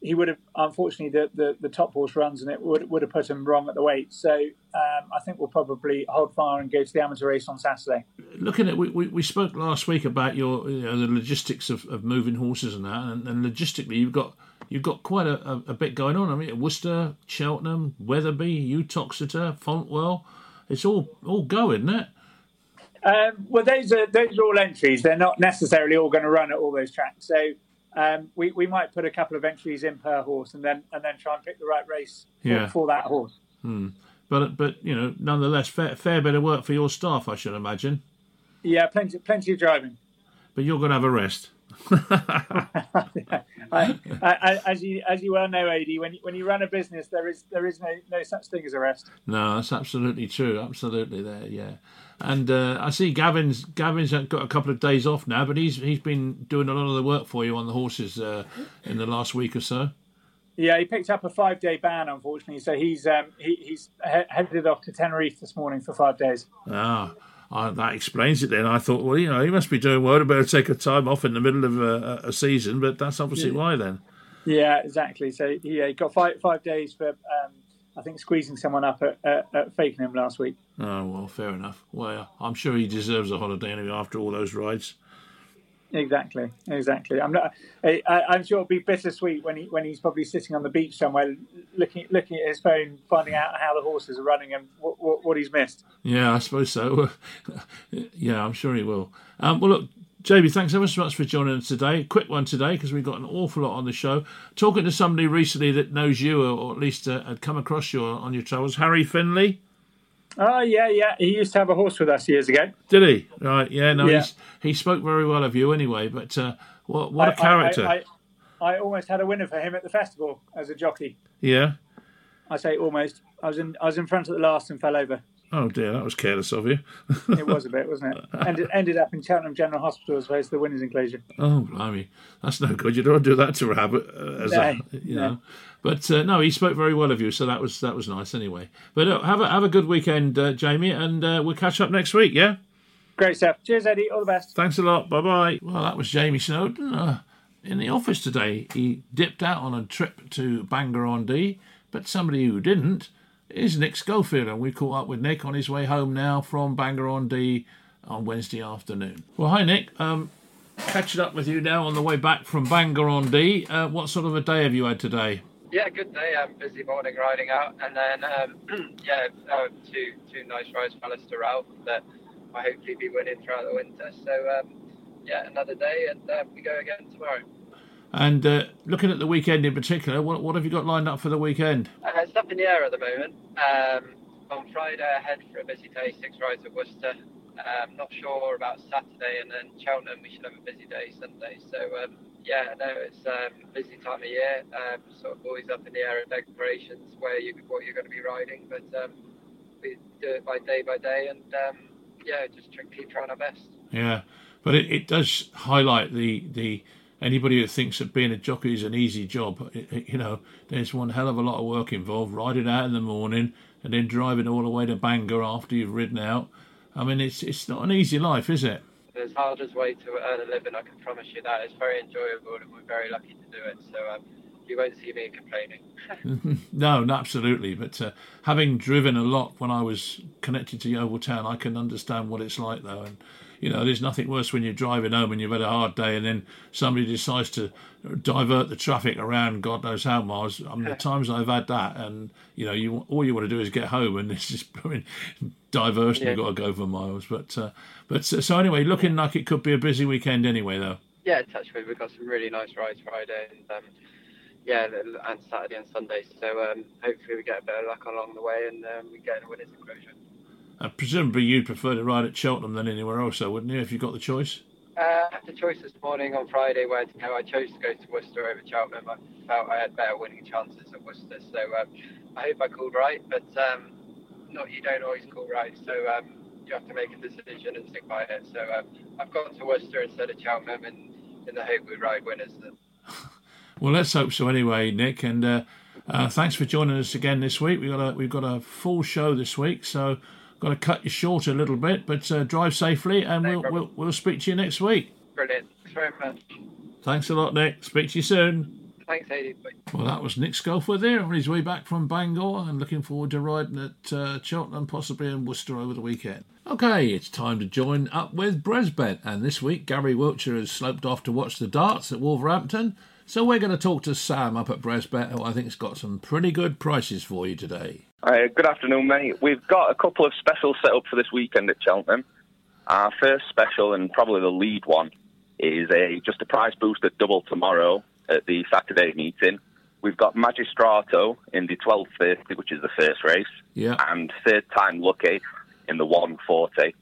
he would have unfortunately the, the, the top horse runs and it would would have put him wrong at the weight. So um, I think we'll probably hold fire and go to the amateur race on Saturday. Looking at we, we, we spoke last week about your you know, the logistics of, of moving horses and that, and, and logistically you've got you've got quite a, a, a bit going on. I mean, Worcester, Cheltenham, Wetherby, Uttoxeter, Fontwell, it's all all go, isn't it? Um, well, those are those are all entries. They're not necessarily all going to run at all those tracks. So um, we we might put a couple of entries in per horse, and then and then try and pick the right race for, Yeah. for that horse. But but you know, nonetheless, fair, fair bit of work for your staff, I should imagine. Yeah, plenty plenty of driving. But you're going to have a rest. <laughs> I, I, I, as you as you well know, Ad, when you, when you run a business, there is there is no no such thing as a rest. No, that's absolutely true. Absolutely there, yeah. And uh, I see Gavin's Gavin's got a couple of days off now, but he's he's been doing a lot of the work for you on the horses uh, in the last week or so. Yeah, he picked up a five day ban, unfortunately. So he's um, he, he's he- headed off to Tenerife this morning for five days. Ah, uh, that explains it then. I thought, well, you know, he must be doing well to better take a time off in the middle of a, a season, but that's obviously why then. Yeah, exactly. So yeah, he got five five days for um, I think squeezing someone up at, at, at Fakenham last week. Oh well, fair enough. Well, I'm sure he deserves a holiday anyway after all those rides. Exactly, exactly. I'm not. I, I'm sure it'll be bittersweet when he when he's probably sitting on the beach somewhere, looking looking at his phone, finding out how the horses are running and what, what, what he's missed. Yeah, I suppose so. <laughs> yeah, I'm sure he will. Um, well, look, JB, thanks ever so much for joining us today. Quick one today because we've got an awful lot on the show. Talking to somebody recently that knows you, or, or at least uh, had come across you on your travels, Harry Findlay. Oh yeah, yeah. He used to have a horse with us years ago. Did he? Right. Yeah. No. Yeah. He's, he spoke very well of you anyway. But uh, what what a I- I- character. I, I, I almost had a winner for him at the festival as a jockey. yeah. I say almost. I was in I was in front at the last and fell over. Oh dear, that was careless of you. It was a bit, wasn't it? <laughs> Ended, ended up in Cheltenham General Hospital as opposed to the winners' enclosure. Oh, blimey, that's no good. You don't do that to a habit, uh, as a, you no. know. But uh, no, he spoke very well of you, so that was that was nice anyway. But uh, have a have a good weekend, uh, Jamie, and uh, we'll catch up next week. Yeah, Great stuff. Cheers, Eddie. All the best. thanks a lot. Bye bye. Well, that was Jamie Snowden uh, in the office today. He dipped out on a trip to Bangor on Dee, but somebody who didn't is Nick Schofield, and we caught up with Nick on his way home now from Bangor on Dee on Wednesday afternoon. Well, hi Nick. Um, catching up with you now on the way back from Bangor on Dee. Uh, what sort of a day have you had today? Yeah, good day. Um, busy morning riding out, and then um, <clears throat> yeah, uh, two two nice rides for Alistair Ralph that I hopefully be winning throughout the winter. So um, yeah, another day, and uh, we go again tomorrow. And uh, looking at the weekend in particular, what, what have you got lined up for the weekend? Uh, it's up in the air at the moment. Um, on Friday, I head for a busy day, six rides at Worcester. Um, not sure about Saturday, and then Cheltenham. We should have a busy day Sunday. So um, yeah, no, it's um, busy time of year. Um, sort of always up in the air of decorations where you what you're going to be riding, but um, we do it by day by day, and um, yeah, just keep trying our best. Yeah, but it, it does highlight the the anybody who thinks that being a jockey is an easy job. It, it- you know, there's one hell of a lot of work involved. Riding out in the morning and then driving all the way to Bangor after you've ridden out. I mean, it's it's not an easy life, is it? There's hardest way to earn a living. I can promise you that. It's very enjoyable, and we're very lucky to do it. So um, you won't see me complaining. <laughs> <laughs> No, no, absolutely. But uh, having driven a lot when I was connected to Yeovil Town, I can understand what it's like, though. And you know, there's nothing worse when you're driving home and you've had a hard day, and then somebody decides to divert the traffic around God knows how miles. I mean, the times I've had that, and you know, you all you want to do is get home, and <laughs> it's just I mean, diversion. Yeah. You've got to go for miles. But uh, but so, so anyway, looking like it could be a busy weekend anyway, though. Yeah, touch wood. We've got some really nice rides Friday and um, yeah, and Saturday and Sunday. So um, hopefully we get a bit of luck along the way and um, we get a winner's enclosure. Uh, presumably, you'd prefer to ride at Cheltenham than anywhere else, though, wouldn't you? If you got the choice. Uh, I had the choice this morning on Friday where to go. I chose to go to Worcester over Cheltenham. I felt I had better winning chances at Worcester, so um, I hope I called right. But um, not you don't always call right, so um, you have to make a decision and stick by it. So um, I've gone to Worcester instead of Cheltenham, and in the hope we ride winners. <laughs> Well, let's hope so anyway, Nick. And uh, uh, thanks for joining us again this week. We've got a we've got a full show this week, so got to cut you short a little bit. But uh, drive safely, and No we'll, we'll we'll speak to you next week. Brilliant. Thanks very much. Thanks a lot, Nick. Speak to you soon. Thanks. Bye. Well, that was Nick Schofield there on his way back from Bangor and looking forward to riding at uh, Cheltenham, possibly in Worcester over the weekend. Okay, it's time to join up with Bresbet. And this week, Gary Wiltshire has sloped off to watch the darts at Wolverhampton. So we're going to talk to Sam up at Bresbet, who I think's got some pretty good prices for you today. Hi, good afternoon, mate. We've got a couple of specials set up for this weekend at Cheltenham. Our first special and probably the lead one is a just a prize booster double tomorrow at the Saturday meeting. We've got Magistrato in the 1230, which is the first race, Yeah. and third time lucky in the 140.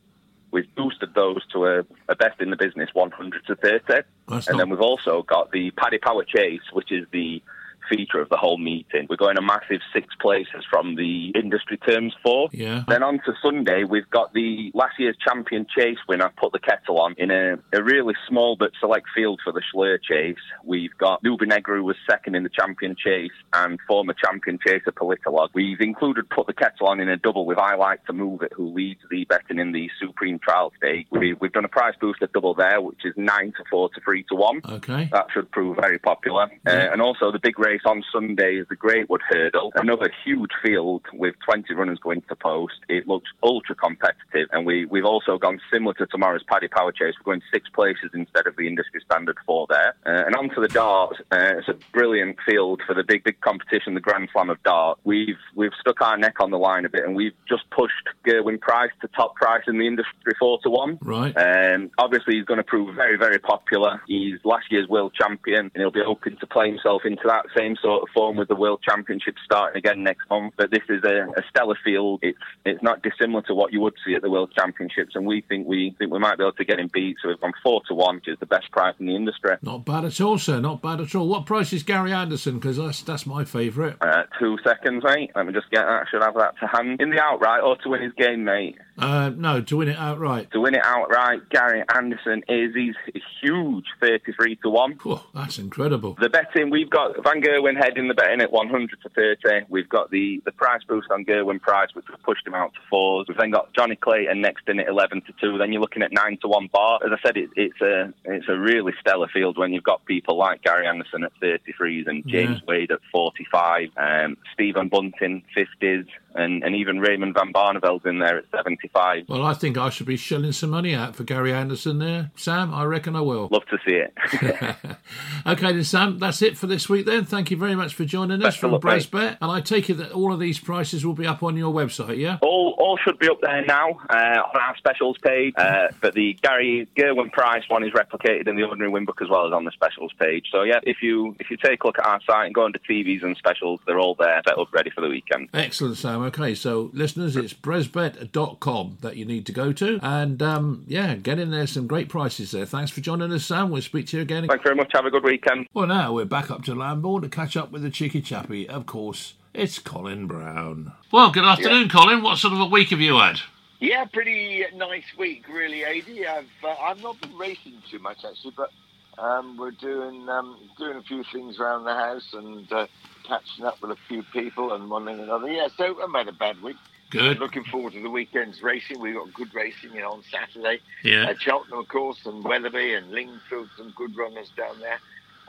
We've boosted those to a, a best in the business 100 to 30. That's and not- then we've also got the Paddy Power Chase, which is the feature of the whole meeting. We're going a massive six places from the industry terms four. Yeah. Then on to Sunday, we've got the last year's champion chase winner, Put the Kettle on, in a, a really small but select field for the Shloer chase. We've got Nube Negra was second in the champion chase and former champion chaser Politologue. We've included Put the Kettle on in a double with I Like to Move It, who leads the betting in the Supreme Trial Stake. We, we've done a prize booster double there, which is 9 to 4 to 3 to 1. Okay. That should prove very popular. Uh, and also the big race on Sunday is the Greatwood Hurdle. Another huge field with 20 runners going to post. It looks ultra competitive. And we, we've also gone similar to tomorrow's Paddy Power Chase. We're going six places instead of the industry standard four there. Uh, and on to the darts. Uh, it's a brilliant field for the big, big competition, the Grand Slam of Dart. We've, we've stuck our neck on the line a bit and we've just pushed Gerwyn Price to top price in the industry four to one. Right. Um, obviously, he's going to prove very, very popular. He's last year's world champion, and he'll be hoping to play himself into that same sort of form with the world championship starting again next month. But this is a, a stellar field. It's it's not dissimilar to what you would see at the world championships, and we think we think we might be able to get him beat. So we've gone four to one, which is the best price in the industry. Not bad at all, sir. Not bad at all. What price is Gary Anderson? Because that's that's my favourite. Uh, two seconds, mate. Let me just get that. I should have that to hand. In the outright or to win his game, mate? Uh, no, to win it outright. To win it outright, Gary Anderson is he's huge 33 to 1. Whew, that's incredible. The betting, we've got Van Gerwen head in the betting at 100 to 30. We've got the, the price boost on Gerwyn Price, which has pushed him out to fours. We've then got Johnny Clayton next in at 11 to 2. Then you're looking at 9 to 1 bar. As I said, it, it's a it's a really stellar field when you've got people like Gary Anderson at 33s and James Yeah. Wade at 45, um, Um, Stephen Bunting 50s, and, and even Raymond Van Barneveld's in there at 75. Well, I think I should be shelling some money out for Gary Anderson there, Sam. I reckon I will. Love to see it. <laughs> okay, then, Sam, that's it for this week then. Thank you very much for joining us Best of from. Bresbet. And I take it that all of these prices will be up on your website, yeah? All, all should be up there now uh, on our specials page. Uh, but the Gary Gerwyn Price one is replicated in the ordinary win book as well as on the specials page. So yeah, if you if you take a look at our site and go into TVs and specials, they're all there, set up ready for the weekend. Excellent, Sam. Okay, so listeners, it's bresbet.com that you need to go to. And um, yeah, get in there. Some great prices there. Thanks for joining us, Sam. We'll speak to you again. Thanks very much. Have a good weekend. Well, now we're back up to Lambourn to catch up with the cheeky chappy. Of course, it's Colin Brown. Well, good afternoon, Colin. What sort of a week have you had? Yeah, pretty nice week, really, Adi. I've uh, I've not been racing too much actually, but um, we're doing um, doing a few things around the house and uh, catching up with a few people and one and another. Yeah, so I've had a bad week. Good. Looking forward to the weekend's racing. We've got good racing, you know, on Saturday. Yeah. At Cheltenham, of course, and Wetherby and Lingfield, some good runners down there,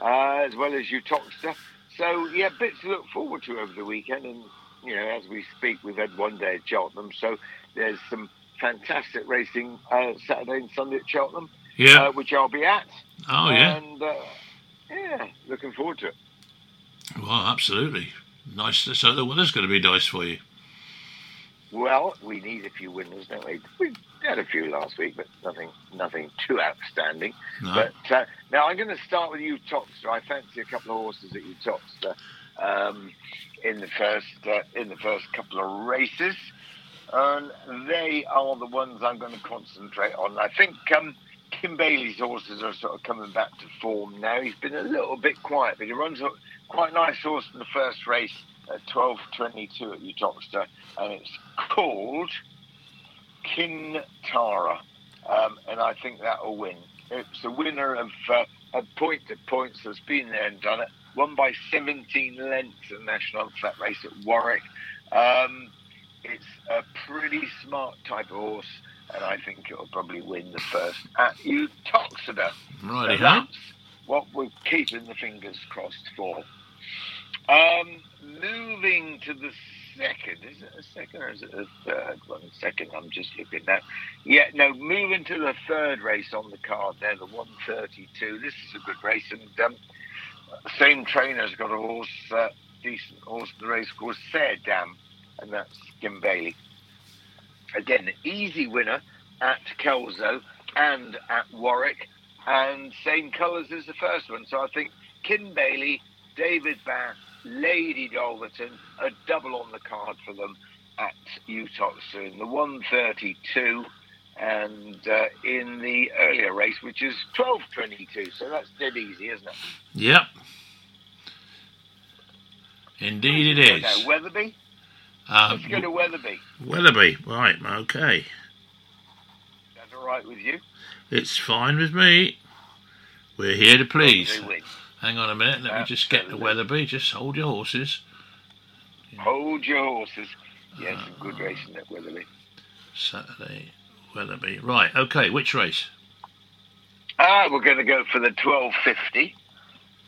uh, as well as Uttoxeter. So, yeah, bits to look forward to over the weekend. And, you know, as we speak, we've had one day at Cheltenham. So there's some fantastic racing uh, Saturday and Sunday at Cheltenham, Yeah. uh, which I'll be at. Oh, yeah. And, uh, yeah, looking forward to it. Well, absolutely. Nice. So the weather's going to be nice for you. Well, we need a few winners, don't we? We had a few last week, but nothing, nothing too outstanding. No. But uh, now I'm going to start with you, Toxter. I fancy a couple of horses at Uttoxeter, um, in the first uh, in the first couple of races, and they are the ones I'm going to concentrate on. I think um, Kim Bailey's horses are sort of coming back to form now. He's been a little bit quiet, but he runs a quite nice horse in the first race at 12.22 at Uttoxeter, and it's called Kintara, um, and I think that will win. It's a winner of uh, a point to points that's been there and done it. Won by 17 lengths in National Flat Race at Warwick. Um, it's a pretty smart type of horse, and I think it'll probably win the first at Uttoxeter. Righty So that's what we're keeping the fingers crossed for. Um, moving to the second, is it a second or is it a third? One second, I'm just looking now. Yeah, no, moving to the third race on the card there, the 132. This is a good race, and um, same trainer's got a horse, uh, decent horse in the race called Dam, and that's Kim Bailey. Again, easy winner at Kelso and at Warwick, and same colours as the first one. So I think Kim Bailey, David Bath, Lady Dulverton, a double on the card for them at Uttoxeter the 132 and uh, in the earlier race, which is 12.22. So that's dead easy, isn't it? Yep. Indeed, it is. Okay, Wetherby. Um, Let's go to Wetherby. Wetherby, right? Okay, That's all right with you? it's fine with me. We're here to please. Hang on a minute. Let me just get to Wetherby. Just hold your horses. Hold your horses. Yeah, some good racing at Wetherby. Saturday, Wetherby. Right. Okay. Which race? Ah, we're going to go for the 1250.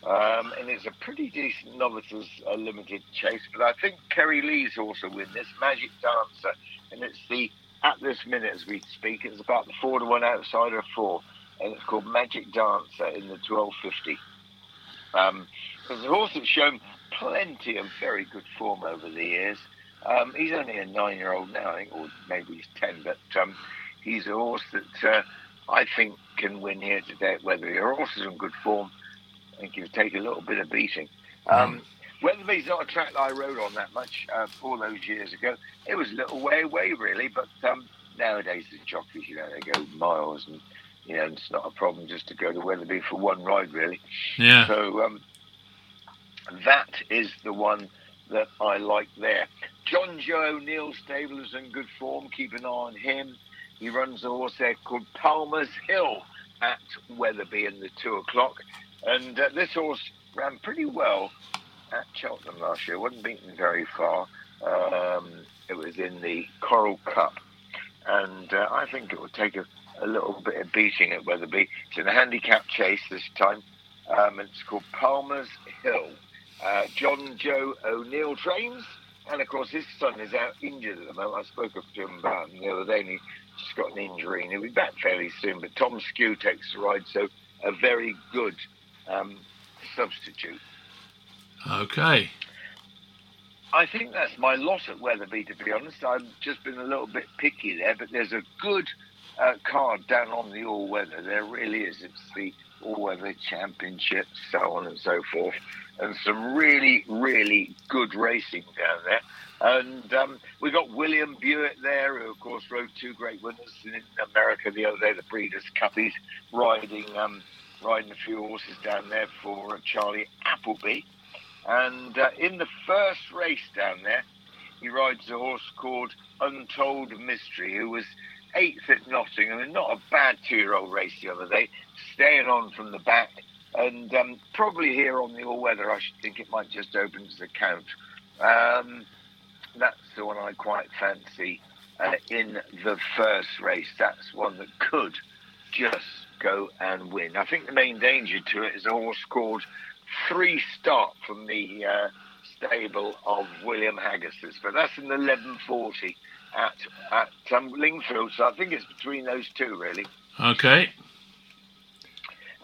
Um, and it's a pretty decent novices uh, limited chase, but I think Kerry Lee's also win this Magic Dancer, and it's the at this minute as we speak, it's about the four to one outsider of four, and it's called Magic Dancer in the 1250. Um, there's a horse that's shown plenty of very good form over the years. Um, he's only a nine-year-old now, I think, or maybe he's ten, but um, he's a horse that uh, I think can win here today Whether. Her horse is in good form. I think he'll take a little bit of beating. Um, Wetherby's not a track that I rode on that much uh, all those years ago. It was a little way away, really, but um, nowadays the jockeys, you know, they go miles and, you know, it's not a problem just to go to Wetherby for one ride, really. Yeah. So um, that is the one that I like there. Jonjo O'Neill stable is in good form. Keep an eye on him. He runs a horse there called Palmer's Hill at Wetherby in the two o'clock. And uh, this horse ran pretty well at Cheltenham last year. It wasn't beaten very far. Um, it was in the Coral Cup. And uh, I think it will take a, a little bit of beating at Wetherby. It's in a handicap chase this time. Um, it's called Palmer's Hill. Uh, Jonjo O'Neill trains, and of course his son is out injured at the moment. I spoke to him about him the other day, and he just got an injury, and he'll be back fairly soon. But Tom Skew takes the ride, so a very good um, substitute. Okay. I think that's my lot at Wetherby, to be honest. I've just been a little bit picky there, but there's a good uh, card down on the all weather. There really is. It's the all weather championship, so on and so forth, and some really, really good racing down there. And um, we got William Buick there, who of course rode two great winners in America the other day, the Breeders' Cup. He's riding um, riding a few horses down there for uh, Charlie Appleby. And uh, in the first race down there, he rides a horse called Untold Mystery, who was eighth at Nottingham, and not a bad two-year-old race the other day, staying on from the back. And um, probably here on the all-weather, I should think it might just open to the count. Um, that's the one I quite fancy uh, in the first race. That's one that could just go and win. I think the main danger to it is a horse called Three Start from the uh, stable of William Haggas's, but that's in 1140 at at um, Lingfield. So I think it's between those two really. Okay.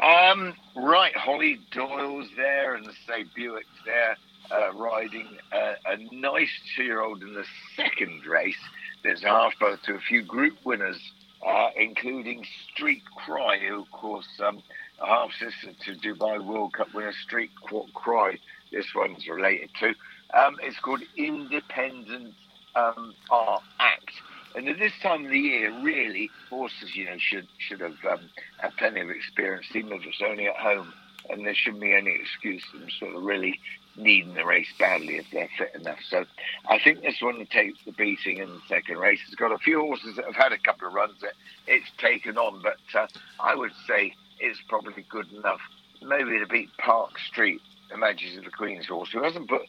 Um, right, Holly Doyle's there, and say Buick's there, uh, riding uh, a nice two-year-old in the second race. There's a half brother to a few group winners, uh, including Street Cry, who of course um, half sister to Dubai World Cup winner Street Cry. This one's related to. Um, it's called Independent um, Art Act. And at this time of the year, really, horses, you know, should should have um, had plenty of experience, even if it's only at home. And there shouldn't be any excuse for them sort of really needing the race badly if they're fit enough. So I think this one takes the beating in the second race. It's got a few horses that have had a couple of runs that it's taken on, but uh, I would say it's probably good enough. Maybe to beat Park Street, the Majesty of the Queen's horse, who hasn't put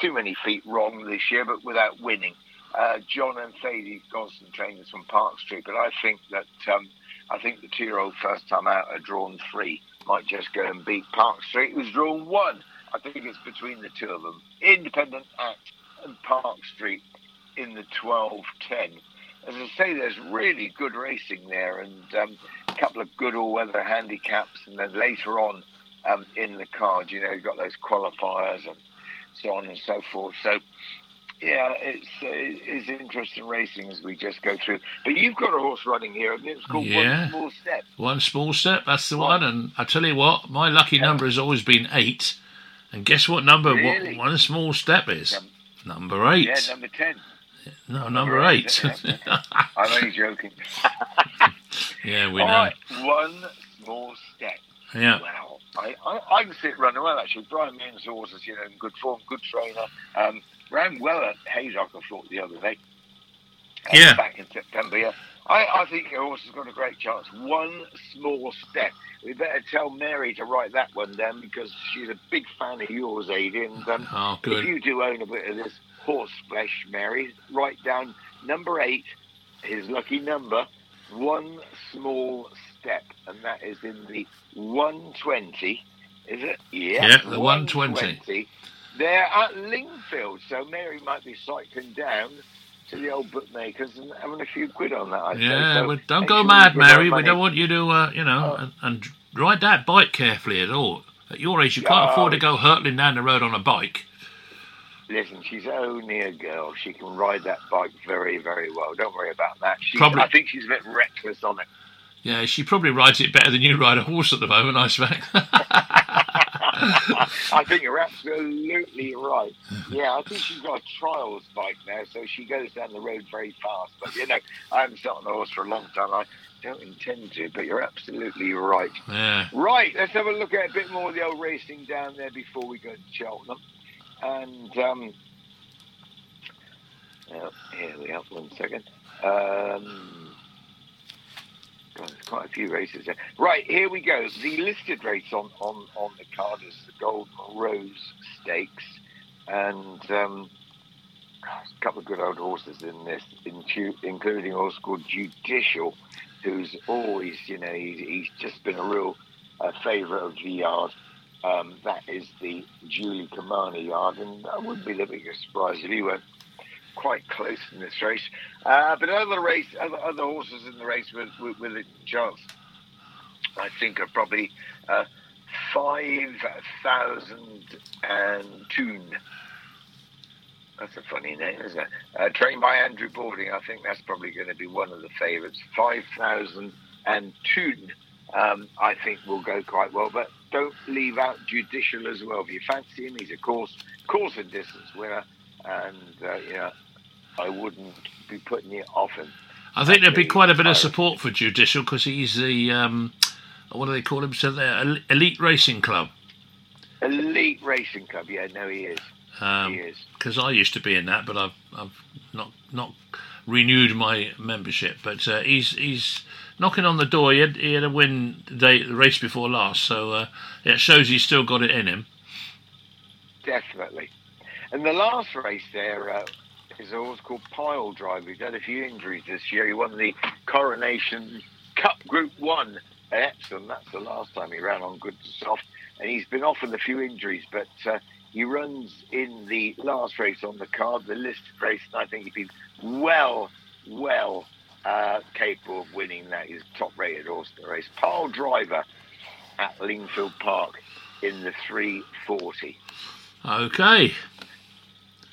too many feet wrong this year, but without winning. Uh, John and Thady constant trainers from Park Street, but I think that um, I think the two-year-old first time out are drawn three might just go and beat Park Street, who's drawn one. I think it's between the two of them, Independent Act and Park Street in the 12-10. As I say, there's really good racing there, and um, a couple of good all-weather handicaps, and then later on um, in the card, you know, you've got those qualifiers and so on and so forth. So yeah, it's uh, it's interesting racing as we just go through. But you've got a horse running here, and it's called Yeah. One Small Step. One small step, that's the one. And I tell you what, my lucky number has always been eight. And guess what number what Really? one small step is? Num- Number eight. Yeah, number ten. no, number number eight. eight, <laughs> I'm only joking. <laughs> yeah, we All know. right, one small step. Yeah. Wow. I, I, I can see it running well, actually. Brian Meehan's horse is, you know, in good form, good trainer. Um, ran well at Haydock, I thought, the other day. Uh, Yeah. Back in September, yeah. I, I think your horse has got a great chance. One small step. We better tell Mary to write that one down because she's a big fan of yours, Aidy. And um, Oh, if good. you do own a bit of this horse flesh, Mary, write down number eight, his lucky number, one small step, and that is in the 120. Is it? Yeah, Yeah, the 120. They're at Lingfield, so Mary might be cycling down to the old bookmakers and having a few quid on that. I Yeah. So well, don't go mad, Mary. We don't want you to, uh, you know, Oh. and, and ride that bike carefully at all. At your age, you can't Oh. afford to go hurtling down the road on a bike. Listen, she's only a girl. She can ride that bike very, very well. Don't worry about that. Probably- I think she's a bit reckless on it. Yeah, she probably rides it better than you ride a horse at the moment, I expect. <laughs> I think you're absolutely right. Yeah, I think she's got a trials bike now, so she goes down the road very fast. But you know, I haven't sat on a horse for a long time. I don't intend to, but you're absolutely right. yeah. Right, let's have a look at a bit more of the old racing down there before we go to Cheltenham. And um, oh, here we are. One second. Um, God, there's quite a few races there. Right, here we go. The listed race on, on, on the card is the Golden Rose Stakes. And um, a couple of good old horses in this, including a horse called Judicial, who's always, you know, he's, he's just been a real uh, favourite of the yard. Um, that is the Julie Camacho yard, and I wouldn't be the biggest surprise if he went quite close in this race. Uh, but other race, other, other horses in the race with, with, with a chance, I think, are probably uh, five thousand and Toon. That's a funny name, isn't it? Uh, trained by Andrew Balding, I think that's probably going to be one of the favourites. Five thousand and Toon, um, I think will go quite well. But don't leave out Judicial as well. If you fancy him, he's a course course and distance winner, and uh, yeah, I wouldn't be putting it off him. I think there'd be quite a bit of support for Judicial because he's the, um, what do they call him? So the Elite Racing Club. Elite Racing Club, yeah, no, he is. Um, he is. because I used to be in that, but I've I've not not renewed my membership. But uh, he's he's knocking on the door. He had, he had a win the day the race before last, so uh, it shows he's still got it in him. Definitely. And the last race there uh, is a horse called Pyledriver. He's had a few injuries this year. He won the Coronation Cup Group 1 at Epsom. That's the last time he ran on good to soft. And he's been off with a few injuries, but uh, he runs in the last race on the card, the listed race, and I think he's been well, well uh, capable of winning that. He's top rated horse in the race. Pyledriver at Lingfield Park in the 340. Okay,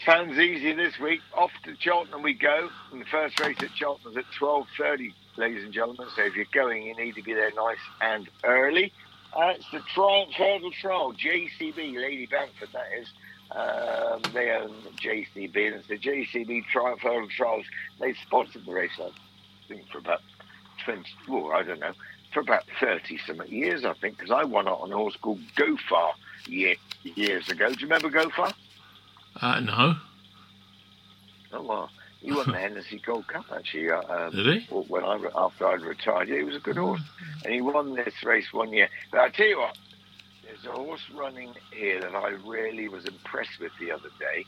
Sounds easy this week. Off to Cheltenham we go. And the first race at Cheltenham's at 12.30, ladies and gentlemen. So if you're going, you need to be there nice and early. Uh, it's the Triumph Hurdle Trial, JCB, Lady Bamford, that is. Um, they own JCB, and it's the JCB Triumph Hurdle Trials. They sponsored the race, I think, for about 20, well, I don't know, for about 30 some years, I think, because I won it on a horse called Gofar year, years ago. Do you remember Gofar? Uh, no, Oh well, <laughs> he won the Hennessy Gold Cup actually. Um, did he? when I after I'd retired, yeah, he was a good horse, and he won this race one year. But I tell you what, there's a horse running here that I really was impressed with the other day.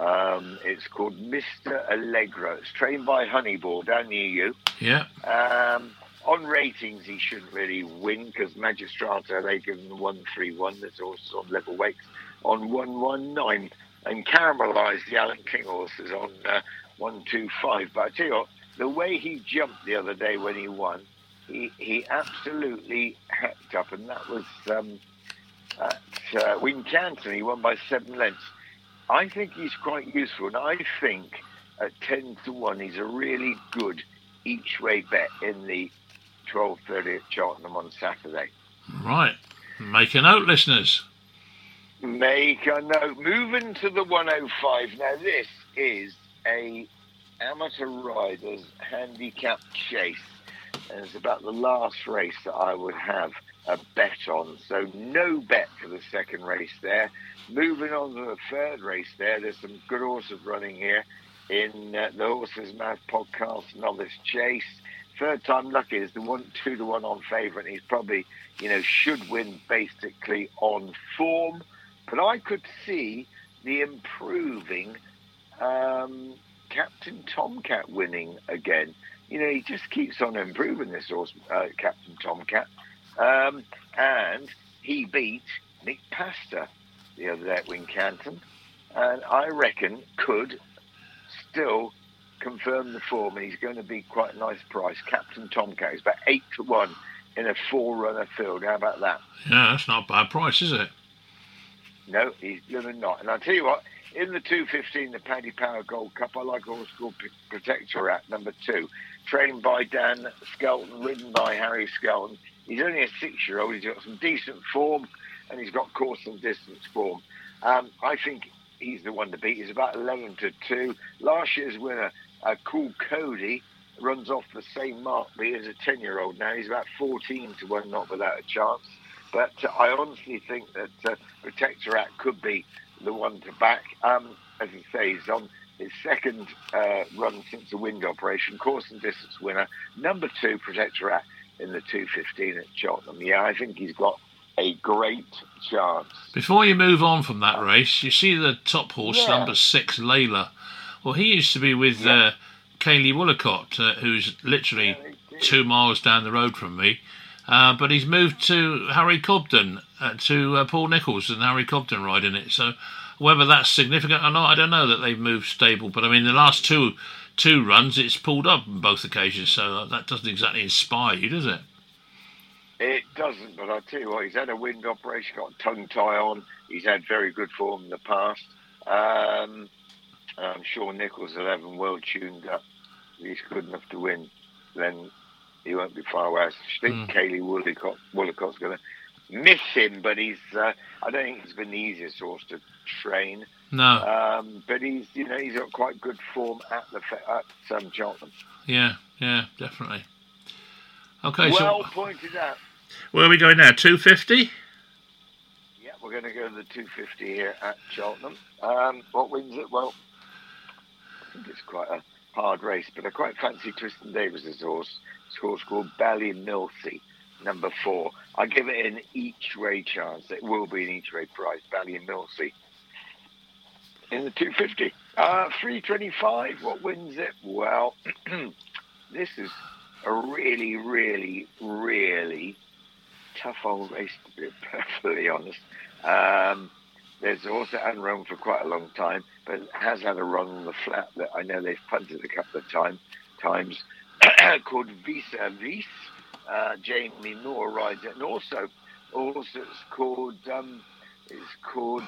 Um, it's called Mr. Allegro. It's trained by Honeyball down near you. Yeah, Um, on ratings, he shouldn't really win because Magistrato they give him one three one. This horse is on level weights on one one nine, and Caramelized the Alan King horses on uh, one two five. But I tell you what, the way he jumped the other day when he won, he he absolutely hacked up, and that was um, at uh, Wincanton. He won by seven lengths. I think he's quite useful, and I think at ten to one, he's a really good each way bet in the twelve thirty at Cheltenham on Saturday. Right. Make a note, listeners. Make a note. Moving to the 105. Now, this is a amateur riders handicap chase, and it's about the last race that I would have a bet on. So, no bet for the second race there. Moving on to the third race there, there's some good horses running here in uh, the Horses Mouth podcast novice chase. Third time lucky is the one two to one on favourite. He's probably you know should win basically on form, but I could see the improving um, Captain Tomcat winning again. You know he just keeps on improving this horse, uh, Captain Tomcat, um, and he beat Nick Pastor the other day at Wincanton, and I reckon could still confirm the form, and he's going to be quite a nice price. Captain Tomcat is about eight to one in a four-runner field. How about that? Yeah, that's not a bad price, is it? No, he's to not. And I'll tell you what, in the 215, the Paddy Power Gold Cup, I like a horse called Protektorat, number two, trained by Dan Skelton, ridden by Harry Skelton. He's only a six-year-old. He's got some decent form, and he's got course and distance form. Um, I think he's the one to beat. He's about 11 to 2. Last year's winner, uh, Coole Cody, runs off the same mark, but he is a 10 year old now. He's about 14 to 1, not without a chance. But uh, I honestly think that uh, Protektorat could be the one to back. Um, as I say, he's on his second uh, run since the wind operation, course and distance winner. Number two, Protektorat in the 215 at Cheltenham. Yeah, I think he's got a great chance. Before you move on from that race, you see the top horse, yeah. number six, Layla. Well, he used to be with yeah. uh, Kayley Woollacott, uh, who's literally yeah, two miles down the road from me. Uh, but he's moved to Harry Cobden, uh, to uh, Paul Nicholls and Harry Cobden riding it. So whether that's significant or not, I don't know that they've moved stable. But I mean, the last two two runs, it's pulled up on both occasions. So that doesn't exactly inspire you, does it? It doesn't, but I tell you what, he's had a wind operation, got a tongue tie on. He's had very good form in the past. Um, I'm sure Nicholls will have him well tuned up. He's good enough to win. Then he won't be far away. I think mm. Kayley Woollacott, Woollacott's going to miss him, but he's. Uh, I don't think he's been the easiest horse to train. No. Um, but he's, you know, he's got quite good form at the at um, Cheltenham. Yeah, yeah, definitely. Okay, well so pointed out. Where are we going now? 250? Yeah, we're going to go to the 250 here at Cheltenham. Um, what wins it? Well, I think it's quite a hard race, but I quite fancy Twiston-Davies's horse. Horse called Ballymilsey, number four. I give it an each way chance. It will be an each way price, Ballymilsey. In the 250. Uh, 325, what wins it? Well, <clears throat> this is a really, really, really tough old race, to be perfectly honest. Um, there's also had run for quite a long time, but has had a run on the flat that I know they've punted a couple of time, times <coughs> called Visa Vis. Uh, Jamie Moore rides it, and also, also it's called um, it's called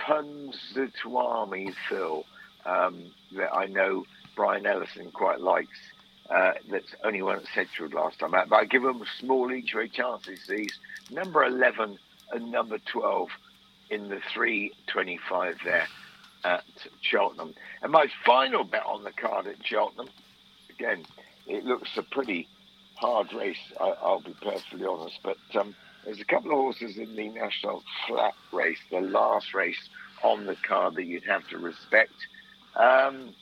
Punxsutawney Phil um, that I know Brian Ellison quite likes. Uh, that's only won at Sedgefield last time out. But I give them small each way chances. These number 11 and number 12 in the 325 there at Cheltenham. And my final bet on the card at Cheltenham, again, it looks a pretty hard race, I, will be perfectly honest. But um, there's a couple of horses in the National Flat race, the last race on the card that you'd have to respect. Um,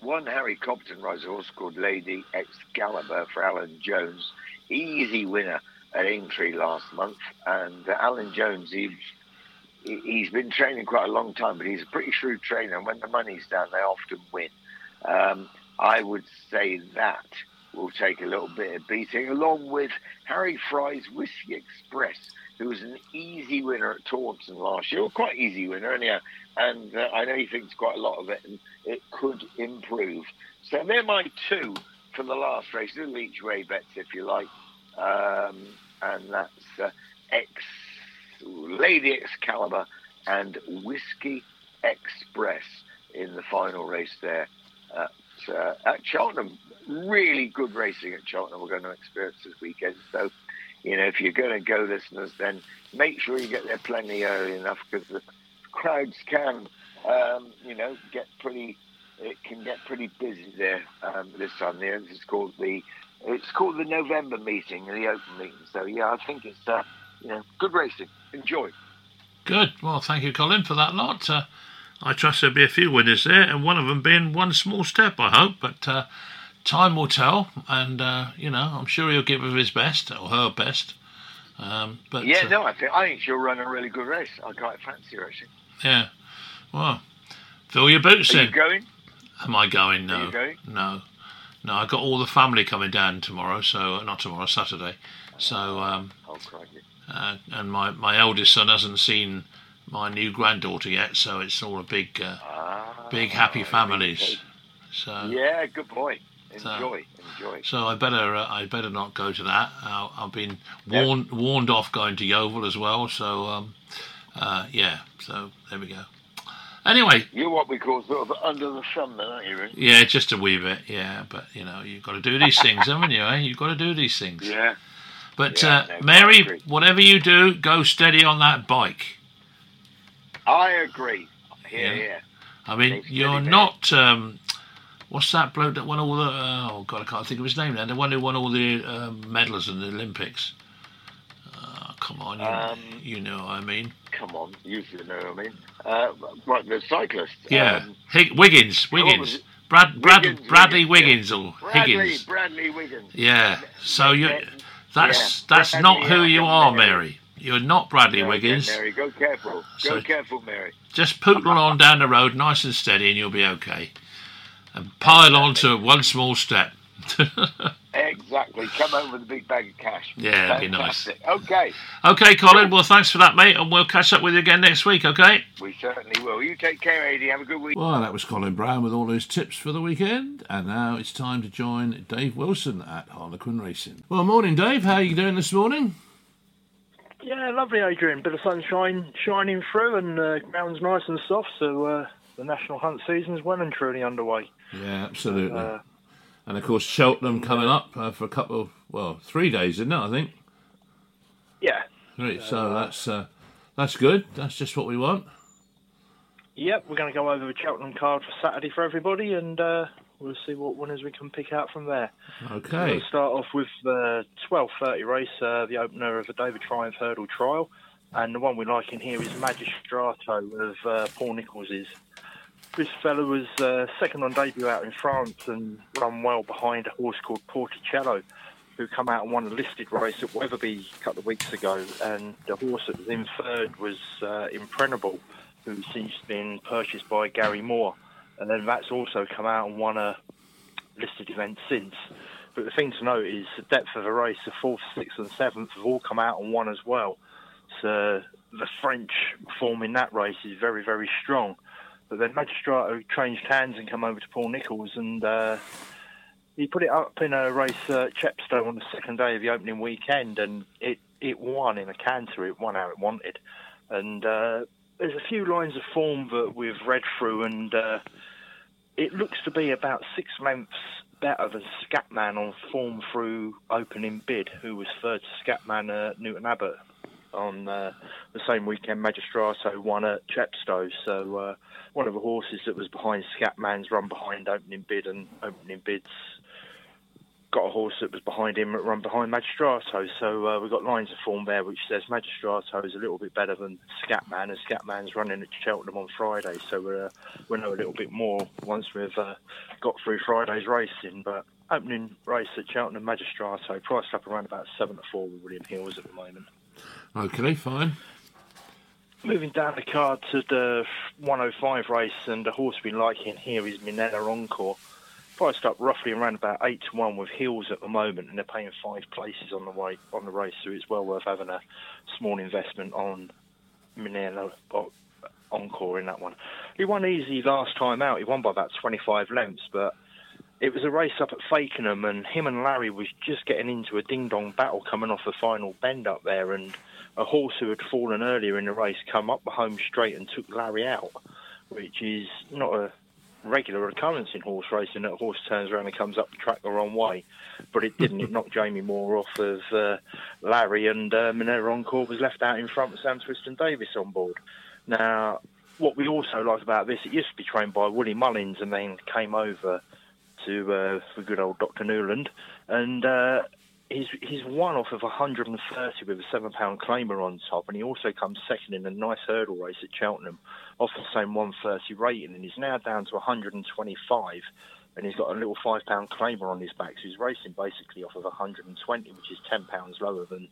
one Harry Cobden rides a horse called Lady Excalibur for Alan Jones. Easy winner at Aintree last month. And uh, Alan Jones, he, he's been training quite a long time, but he's a pretty shrewd trainer. And when the money's down, they often win. Um, I would say that will take a little bit of beating, along with Harry Fry's Whiskey Express, who was an easy winner at Taunton last year, quite easy winner anyhow. And uh, I know he thinks quite a lot of it, and it could improve. So they're my two from the last race, little each way bets if you like, um, and that's uh, X Lady Excalibur and Whiskey Express in the final race there uh, at Cheltenham. Really good racing at Cheltenham. We're going to experience this weekend. So, you know, if you're going to go, listeners, then make sure you get there plenty early enough because the crowds can, um, you know, get pretty. It can get pretty busy there um, this time. There, it's called the it's called the November meeting, the open meeting. So yeah, I think it's uh, you know good racing. Enjoy. Good. Well, thank you, Colin, for that lot. Uh, I trust there'll be a few winners there, and one of them being one small step, I hope. But uh, time will tell, and uh, you know, I'm sure he'll give his best or her best. Um, but yeah, uh, no, I think I think she'll run a really good race. I quite fancy her actually. yeah. Well, fill your boots Are in. you going? Am I going? Are No, you going? no, no. I got all the family coming down tomorrow, so not tomorrow, Saturday. So, um, Oh, uh, and my my eldest son hasn't seen my new granddaughter yet, so it's all a big, uh, Ah, big happy families. So, Yeah, good boy. So- Enjoy, enjoy. so I better uh, I better not go to that. Uh, I've been warned warned off going to Yeovil as well. So, um, uh, yeah. So there we go. Anyway, You're what we call sort of under the sun, then, aren't you? Rick? yeah, just a wee bit, yeah. But you know, you've got to do these things, haven't you? Eh? You've got to do these things. Yeah. But Yeah, uh, no, Mary, whatever you do, go steady on that bike. I agree. Here, Yeah. here. I mean, you're not. Um, what's that bloke that won all the? Uh, oh God, I can't think of his name now. The one who won all the um, medals in the Olympics. Uh, come on, you, Um, you know what I mean. Come on, you know what I mean. Uh, right, the cyclist. Yeah, Um, Hig- Wiggins, Wiggins? Brad, Brad, Wiggins, Bradley Wiggins, Wiggins or Bradley, Higgins. Bradley Wiggins. Yeah. So you, that's yeah, that's Bradley, not who you are, Mary. Mary. You're not Bradley Okay, Wiggins. Mary, go careful. Go So- careful, Mary. Just pootle on down the road, nice and steady, and you'll be okay. And pile on to one small step. <laughs> Exactly. Come home with a big bag of cash. Yeah, that'd be nice. Okay, Okay, Colin. Well, thanks for that, mate, and we'll catch up with you again next week. Okay. we certainly will. You take care, Adi. Have a good week. Well, that was Colin Brown with all his tips for the weekend, and now it's time to join Dave Wilson at Harlequin Racing. Well, morning, Dave. How are you doing this morning? Yeah, lovely, Adrian. Bit of sunshine shining through, and uh, ground's nice and soft. So uh, the national hunt season's well and truly underway. Yeah, absolutely. Uh, and of course, Cheltenham coming up uh, for a couple, of, well, three days, isn't it? I think. yeah, Right. So that's uh, that's good. That's just what we want. yep. We're going to go over the Cheltenham card for Saturday for everybody, and uh, we'll see what winners we can pick out from there. Okay. We'll start off with the 12:30 race, uh, the opener of the David Triumph Hurdle Trial, and the one we like in here is Magistrato of uh, Paul Nicholls's. This fella was uh, second on debut out in France and run well behind a horse called Porticello, who come out and won a listed race at Wetherby a couple of weeks ago. And the horse that was in third was uh, Imprenible, who's since been purchased by Gary Moore. And then that's also come out and won a listed event since. But the thing to note is the depth of the race, the fourth, sixth, and seventh have all come out and won as well. So the French form in that race is very, very strong. But then Magistrato changed hands and come over to Paul Nicholls, and uh, he put it up in a race at Chepstow on the second day of the opening weekend, and it, it won in a canter. It won how it wanted. And uh, there's a few lines of form that we've read through, and uh, it looks to be about six lengths better than Scatman on form through opening bid, who was third to Scatman at Newton Abbot on uh, the same weekend. Magistrato won at Chepstow, so uh, one of the horses that was behind Scatman's run behind opening bid, and opening bids got a horse that was behind him that run behind Magistrato. So uh, we've got lines of form there which says Magistrato is a little bit better than Scatman, and Scatman's running at Cheltenham on Friday. So we're, uh, we'll know a little bit more once we've uh, got through Friday's racing. But opening race at Cheltenham Magistrato, priced up around about 7 to 4 with William Hills at the moment. Okay, fine. Moving down the card to the 105 race, and the horse we like in here is Minella Encore. Priced up roughly around about eight to one with heels at the moment, and they're paying five places on the way on the race, so it's well worth having a small investment on uh, Encore in that one. He won easy last time out. He won by about 25 lengths, but it was a race up at Fakenham, and him and Larry was just getting into a ding dong battle coming off the final bend up there, and a horse who had fallen earlier in the race come up the home straight and took Larry out, which is not a regular occurrence in horse racing that a horse turns around and comes up the track the wrong way. But it didn't. it knocked Jamie Moore off of uh, Larry, and uh, Minella Encore was left out in front with Sam Twiston-Davies on board. Now, what we also like about this, it used to be trained by Willie Mullins and then came over to uh, the good old Dr. Newland. And uh, he's, he's one off of 130 with a seven pound claimer on top. And he also comes second in a nice hurdle race at Cheltenham off the same 130 rating. And he's now down to 125 and he's got a little five pound claimer on his back, so he's racing basically off of 120, which is 10 pounds lower than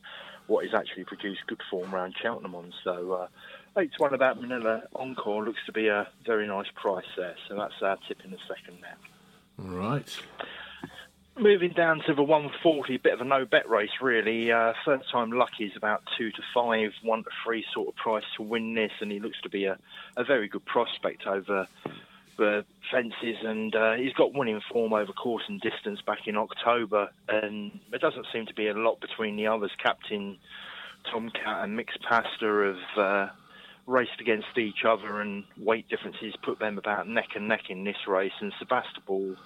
what he's actually produced good form around Cheltenham on. So, uh, eight to one about Minella Encore looks to be a very nice price there. So that's our tip in the second now. Right. Moving down to the 140, bit of a no bet race, really. Uh, third time lucky is about two to five, one to three sort of price to win this, and he looks to be a, a very good prospect over the fences. And uh, he's got winning form over course and distance back in October, and there doesn't seem to be a lot between the others. Captain Tomcat and Mixed Pasta have uh, raced against each other, and weight differences put them about neck and neck in this race. And Sebastopol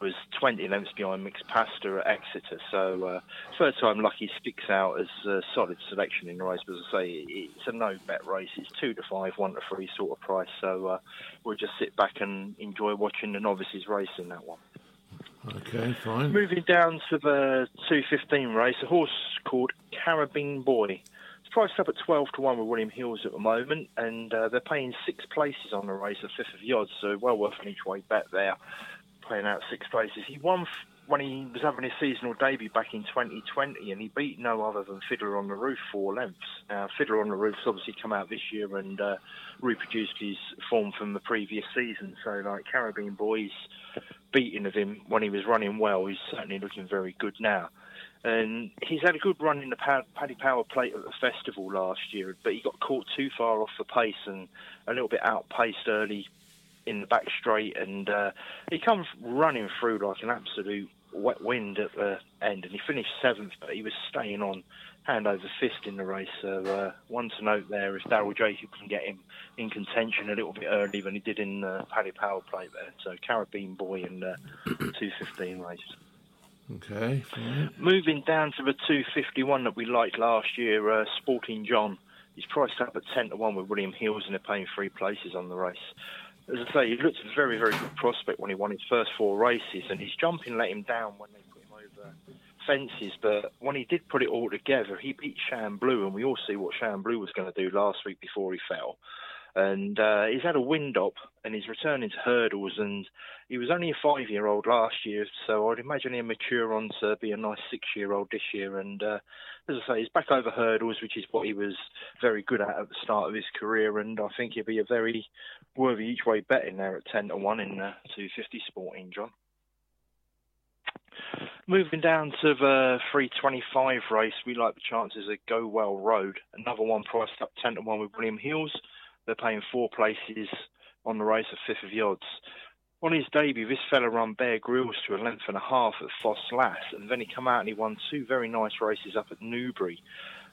was 20 lengths behind Mixed Pasta at Exeter. So uh, third time lucky sticks out as a solid selection in the race. But as I say, it's a no bet race. It's two to five, one to three sort of price. So uh, we'll just sit back and enjoy watching the novices race in that one. Okay, fine. Moving down to the 215 race, a horse called Caribean Boy. It's priced up at 12 to 1 with William Hills at the moment, and uh, they're paying six places on the race at fifth of the odds, so well worth an each way bet there playing out six places. He won f- when he was having his seasonal debut back in 2020, and he beat no other than Fiddler on the Roof four lengths. Now, Fiddler on the Roof's obviously come out this year and uh, reproduced his form from the previous season. So, like Caribean Boy's beating of him when he was running well, he's certainly looking very good now. And he's had a good run in the Paddy Power Plate at the festival last year, but he got caught too far off the pace and a little bit outpaced early in the back straight, and uh, he comes running through like an absolute wet wind at the end, and he finished seventh, but he was staying on hand over fist in the race. So uh, one to note there is Daryl Jacob can get him in contention a little bit early than he did in uh, Paddy Power Plate there. So Caribean Boy in the <clears throat> 215 race. Okay. Moving down to the 251 that we liked last year, uh, Sporting John. He's priced up at 10 to 1 with William Hills and they're paying three places on the race as I say, he looked a very, very good prospect when he won his first four races, and his jumping let him down when they put him over fences. But when he did put it all together, he beat Shan Blue, and we all see what Shan Blue was going to do last week before he fell. And uh, he's had a wind up, and he's returning to hurdles. And he was only a five-year-old last year, so I'd imagine he'll mature on to be a nice six-year-old this year. And uh, as I say, he's back over hurdles, which is what he was very good at at the start of his career. And I think he'll be a very worthy each way betting there at 10 to 1 in the 250 Sporting, John. Moving down to the 325 race, we like the chances of Gowel Road. Another one priced up 10 to 1 with William Hills. They're paying four places on the race at fifth of the odds. On his debut, this fella run Bear Ghylls to a length and a half at Ffos Las, and then he come out and he won two very nice races up at Newbury.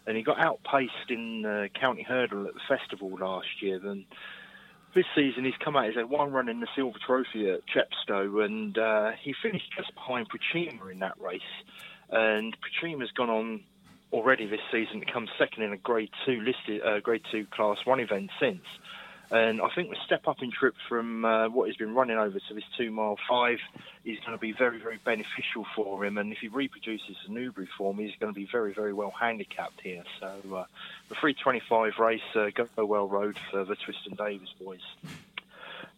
And he got outpaced in the County Hurdle at the festival last year. Then this season he's come out, he's had one run in the Silver Trophy at Chepstow, and uh, he finished just behind Proschema in that race. And Proschema's gone on already this season to come second in a Grade Two listed uh, Grade Two Class One event since. And I think the step up in trip from uh, what he's been running over to this two mile five is going to be very, very beneficial for him. And if he reproduces the Newbury form, he's going to be very, very well handicapped here. So uh, the 325 race, uh, Gowel Road for the Twiston-Davies boys.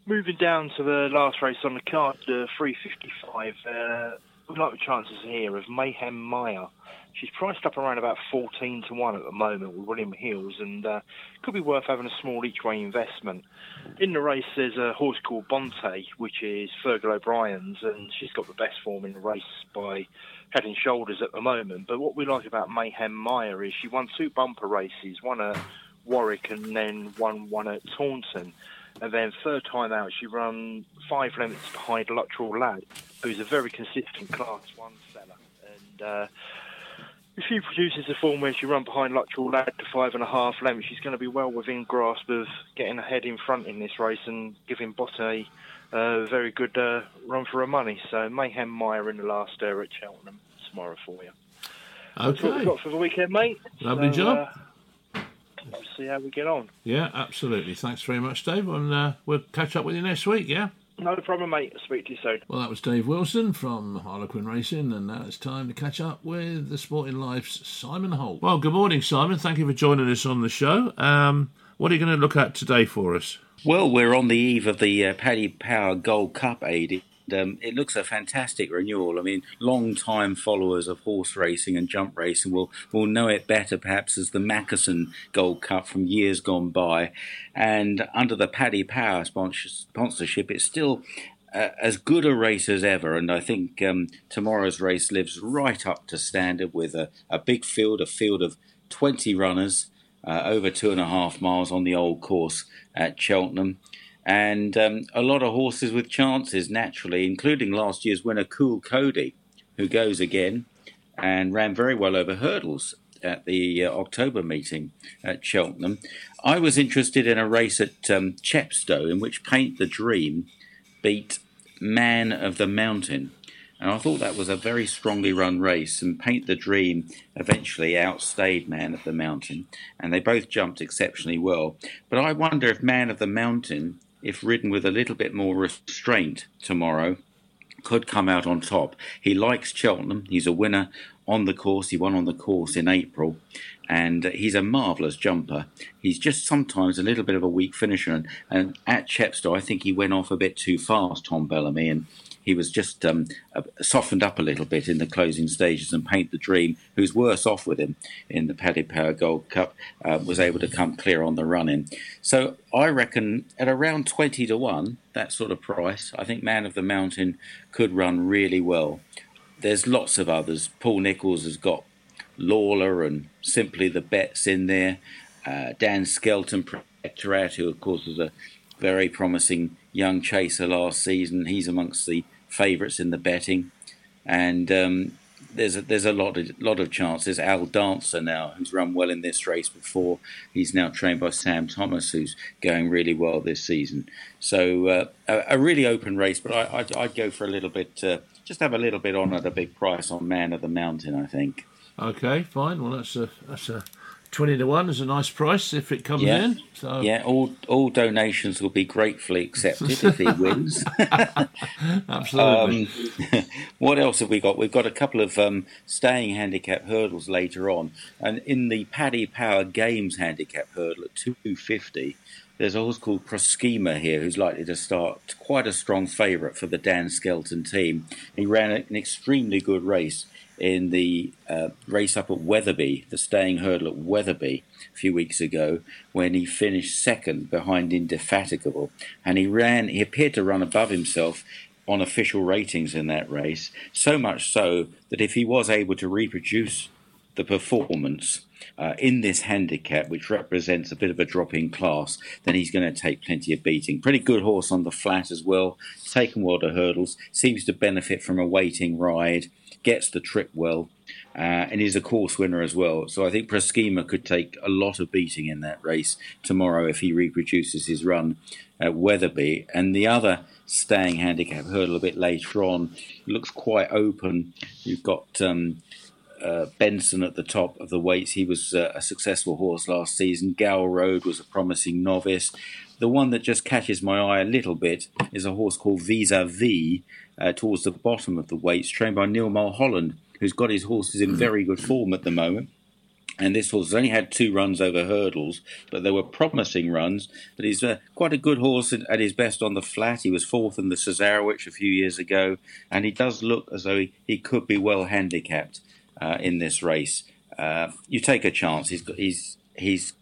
Moving down to the last race on the card, the 355. Uh, we like the chances here of Mayhem Maya. She's priced up around about 14 to 1 at the moment with William Hills and uh, could be worth having a small each way investment. In the race, there's a horse called Bonttay, which is Fergal O'Brien's, and she's got the best form in the race by head and shoulders at the moment. But what we like about Mayhem Maya is she won two bumper races, one at Warwick and then won one at Taunton. And then third time out, she ran five lengths behind Luttrell Lad, who's a very consistent Class One seller. And uh, if she produces a form where she run behind Luttrell Lad to five and a half lengths, she's going to be well within grasp of getting ahead in front in this race and giving Bonttay a very good uh, run for her money. So Mayhem Maya in the last there at Cheltenham tomorrow for you. That's what we've Okay. got for the weekend, mate. Lovely So, job. Uh, see how we get on. Yeah, absolutely. Thanks very much, Dave. And uh, we'll catch up with you next week, yeah? No problem, mate. Speak to you soon. Well, that was Dave Wilson from Harlequin Racing, and now it's time to catch up with the Sporting Life's Simon Holt. Well, good morning, Simon. Thank you for joining us on the show. Um, what are you going to look at today for us? Well, we're on the eve of the uh, Paddy Power Gold Cup, Aid. Um, it looks a fantastic renewal. I mean, long-time followers of horse racing and jump racing will, will know it better, perhaps, as the Mackeson Gold Cup from years gone by. And under the Paddy Power sponsorship, it's still uh, as good a race as ever. And I think um, tomorrow's race lives right up to standard with a, a big field, a field of 20 runners uh, over two and a half miles on the old course at Cheltenham. And um, a lot of horses with chances, naturally, including last year's winner, Coole Cody, who goes again and ran very well over hurdles at the uh, October meeting at Cheltenham. I was interested in a race at um, Chepstow in which Paint the Dream beat Man of the Mountain. And I thought that was a very strongly run race. And Paint the Dream eventually outstayed Man of the Mountain. And they both jumped exceptionally well. But I wonder if Man of the Mountain, if ridden with a little bit more restraint tomorrow, could come out on top. He likes Cheltenham. He's a winner on the course. He won on the course in April. And he's a marvellous jumper. He's just sometimes a little bit of a weak finisher. And, and at Chepstow, I think he went off a bit too fast, Tom Bellamy. And he was just um, uh, softened up a little bit in the closing stages. And Paint the Dream, who's worse off with him in the Paddy Power Gold Cup, uh, was able to come clear on the run in. So I reckon at around 20 to 1, that sort of price, I think Man of the Mountain could run really well. There's lots of others. Paul Nicholls has got Lawler and Simply the Betts in there. Uh, Dan Skelton, who of course was a very promising young chaser last season. He's amongst the favourites in the betting. And um, there's a, there's a lot of lot of chances. Al Dancer now, who's run well in this race before, he's now trained by Sam Thomas, who's going really well this season. So uh, a, a really open race, but I, I'd, I'd go for a little bit, uh, just have a little bit on at a big price on Man of the Mountain. I think. Okay, fine. Well, that's a that's a twenty to one is a nice price if it comes Yeah. in. So Yeah, all all donations will be gratefully accepted if he <laughs> wins. <laughs> absolutely. Um, <laughs> what else have we got? We've got a couple of um, staying handicap hurdles later on, and in the Paddy Power Games handicap hurdle at two fifty, there's a horse called Proschema here who's likely to start quite a strong favourite for the Dan Skelton team. He ran an extremely good race in the uh, race up at Wetherby, the staying hurdle at Wetherby a few weeks ago, when he finished second behind Indefatigable, and he ran. He appeared to run above himself on official ratings in that race, so much so that if he was able to reproduce the performance uh, in this handicap, which represents a bit of a drop in class, then he's going to take plenty of beating. Pretty good horse on the flat as well, taken well to hurdles, seems to benefit from a waiting ride, gets the trip well, uh, and is a course winner as well. So I think Proschema could take a lot of beating in that race tomorrow if he reproduces his run at Wetherby. And the other staying handicap hurdle a bit later on looks quite open. You've got. Um, uh, Benson at the top of the weights. He was uh, a successful horse last season. Gowel Road was a promising novice. The one that just catches my eye a little bit is a horse called Visa V uh, towards the bottom of the weights, trained by Neil Mulholland, who's got his horses in very good form at the moment. And this horse has only had two runs over hurdles, but they were promising runs. But he's uh, quite a good horse at his best on the flat. He was fourth in the Cesarewitch a few years ago, and he does look as though he, he could be well handicapped uh, in this race. Uh, you take a chance. He's got, he's he's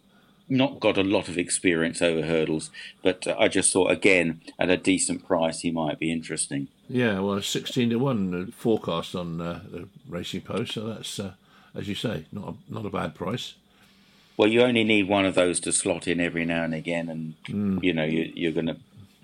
not got a lot of experience over hurdles, but uh, I just thought again at a decent price he might be interesting. Yeah, well, 16 to 1 uh, forecast on uh, the Racing Post, so that's, uh, as you say, not a, not a bad price. Well, you only need one of those to slot in every now and again, and you know you, you're going to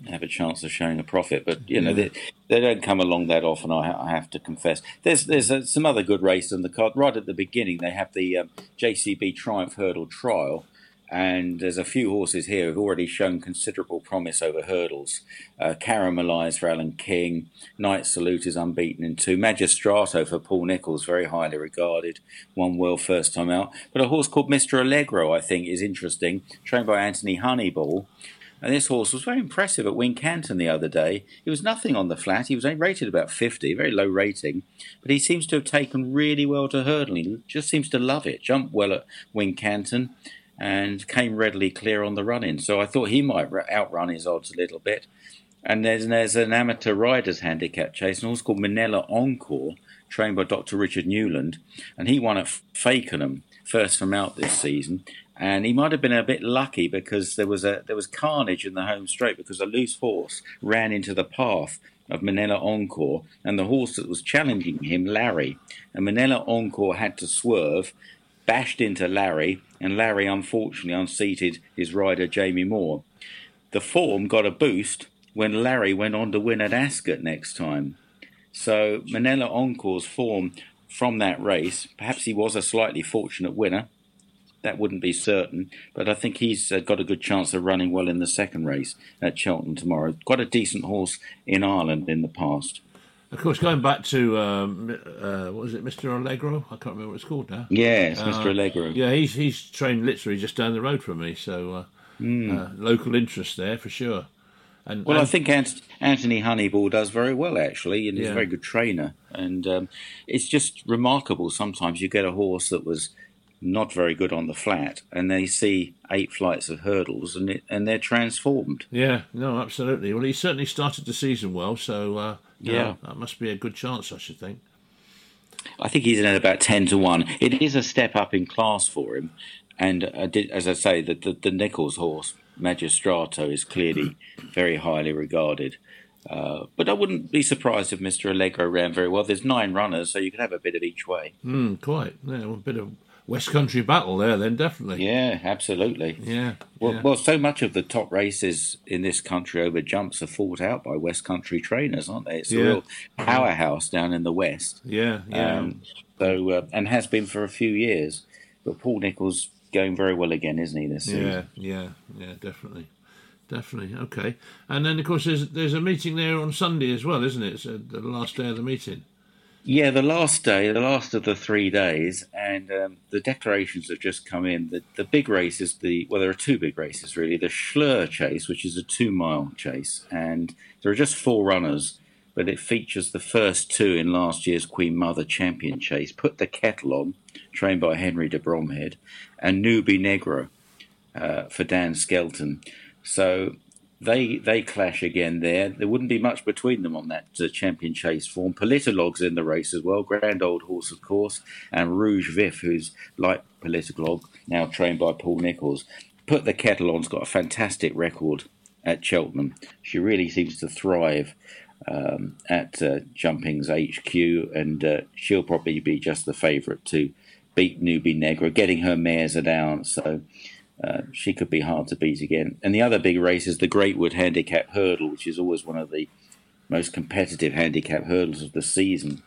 have a chance of showing a profit. But you know, they, they don't come along that often. I, I have to confess. There's there's uh, some other good races on the card. Right at the beginning, they have the um, JCB Triumph Hurdle Trial. And there's a few horses here who've already shown considerable promise over hurdles. Uh, Caramelized for Alan King. Night Salute is unbeaten in two. Magistrato for Paul Nicholls, very highly regarded. Won well first time out. But a horse called Mr. Allegro, I think, is interesting. Trained by Anthony Honeyball. And this horse was very impressive at Wincanton the other day. He was nothing on the flat. He was only rated about 50, very low rating. But he seems to have taken really well to hurdling. He just seems to love it. Jumped well at Wincanton and came readily clear on the run in. So I thought he might outrun his odds a little bit. And there's, there's an amateur riders handicap chase, an horse called Minella Encore, trained by Dr. Richard Newland. And he won at Fakenham, first from out this season and he might have been a bit lucky because there was a there was carnage in the home straight because a loose horse ran into the path of Minella Encore and the horse that was challenging him, Larry, and Minella Encore had to swerve, bashed into Larry, and Larry unfortunately unseated his rider Jamie Moore. The form got a boost when Larry went on to win at Ascot next time. So Minella Encore's form from that race, perhaps he was a slightly fortunate winner, that wouldn't be certain, but I think he's uh, got a good chance of running well in the second race at Cheltenham tomorrow. Quite a decent horse in Ireland in the past. Of course, going back to um, uh, what was it, Mr. Allegro? I can't remember what it's called now. Yes, uh, Mr. Allegro. Yeah, he's he's trained literally just down the road from me, so mm. local interest there for sure. And, well, and, I think Anthony Honeyball does very well actually, and he's yeah. a very good trainer. And um, it's just remarkable. Sometimes you get a horse that was not very good on the flat, and they see eight flights of hurdles, and it, and they're transformed. Yeah, no, absolutely. Well, he certainly started the season well, so yeah, know, that must be a good chance, I should think. I think he's in at about ten to one. It is a step up in class for him, and uh, did, as I say, the, the, the Nicholls horse Magistrato is clearly <clears throat> very highly regarded. Uh, but I wouldn't be surprised if Mr. Allegro ran very well. There's nine runners, so you can have a bit of each way. Mm, quite. Yeah, a bit of West Country battle there, then definitely. Yeah, absolutely. Yeah well, yeah. well, so much of the top races in this country over jumps are fought out by West Country trainers, aren't they? It's yeah. a real powerhouse down in the West. Yeah, yeah. Um, so uh, and has been for a few years. But Paul Nicholls going very well again, isn't he? This season? Yeah, yeah, yeah, definitely. Definitely okay, and then of course there's there's a meeting there on Sunday as well, isn't it? It's uh, the last day of the meeting. Yeah, the last day, the last of the three days, and um, the declarations have just come in. The, the big race is the well, there are two big races really. The Shloer Chase, which is a two-mile chase, and there are just four runners, but it features the first two in last year's Queen Mother Champion Chase. Put the kettle on, trained by Henry de Bromhead, and Nube Negra uh, for Dan Skelton. So they they clash again there. There wouldn't be much between them on that uh, champion chase form. Politologue's in the race as well, grand old horse, of course, and Rouge Vif, who's like Politolog, now trained by Paul Nicholls. Put the kettle on's got a fantastic record at Cheltenham. She really seems to thrive um, at uh, Jumping's HQ, and uh, she'll probably be just the favourite to beat Nube Negra, getting her mares down. So uh, she could be hard to beat again. And the other big race is the Greatwood Handicap Hurdle, which is always one of the most competitive handicap hurdles of the season.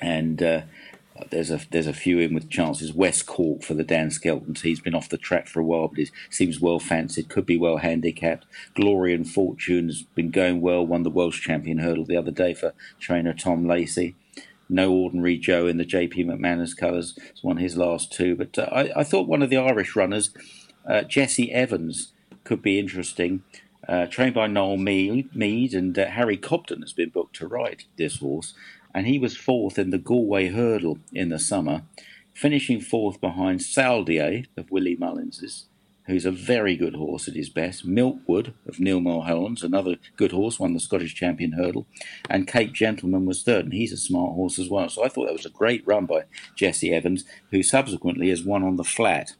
And uh, there's a there's a few in with chances. West Cork for the Dan Skeltons. He's been off the track for a while, but he seems well fancied. Could be well handicapped. Glory and Fortune has been going well. Won the Welsh Champion Hurdle the other day for trainer Tom Lacey. No ordinary Joe in the JP McManus colours. It's won his last two. But uh, I, I thought one of the Irish runners uh, Jesse Evans could be interesting. Uh, trained by Noel Meade, Meade and uh, Harry Cobden has been booked to ride this horse, and he was fourth in the Galway Hurdle in the summer, finishing fourth behind Saldier of Willie Mullins's, who's a very good horse at his best. Milkwood of Neil Mulholland's, another good horse, won the Scottish Champion Hurdle, and Cape Gentleman was third, and he's a smart horse as well. So I thought that was a great run by Jesse Evans, who subsequently has won on the flat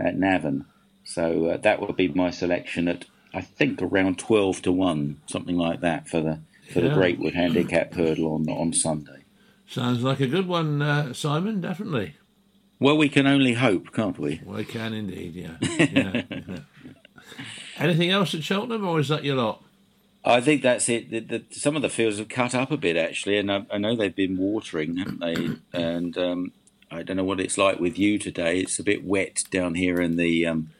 at Navan. So uh, that would be my selection at I think around twelve to one, something like that for the for yeah. the Greatwood Handicap Hurdle on on Sunday. Sounds like a good one, uh, Simon. Definitely. Well, we can only hope, can't we? We can indeed. Yeah. yeah, yeah. <laughs> Anything else at Cheltenham, or is that your lot? I think that's it. The, the, some of the fields have cut up a bit actually, and I, I know they've been watering, haven't they? And um, I don't know what it's like with you today. It's a bit wet down here in the um,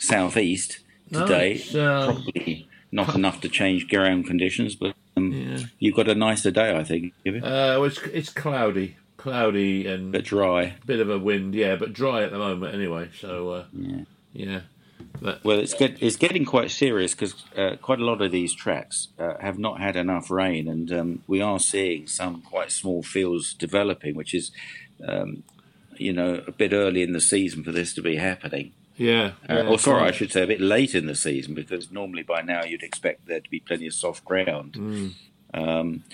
southeast today. No, uh, Probably not enough to change ground conditions, but um, Yeah. you've got a nicer day, I think. Uh, well, it's it's cloudy, cloudy and But dry. bit of a wind, yeah, but dry at the moment anyway. So uh, Yeah. yeah, but Well, it's get, it's getting quite serious because uh, quite a lot of these tracks uh, have not had enough rain, and um, we are seeing some quite small fields developing, which is, um, you know, a bit early in the season for this to be happening. Yeah, Uh, yeah, or sorry, I should say a bit late in the season because normally by now you'd expect there to be plenty of soft ground. Mm. Um,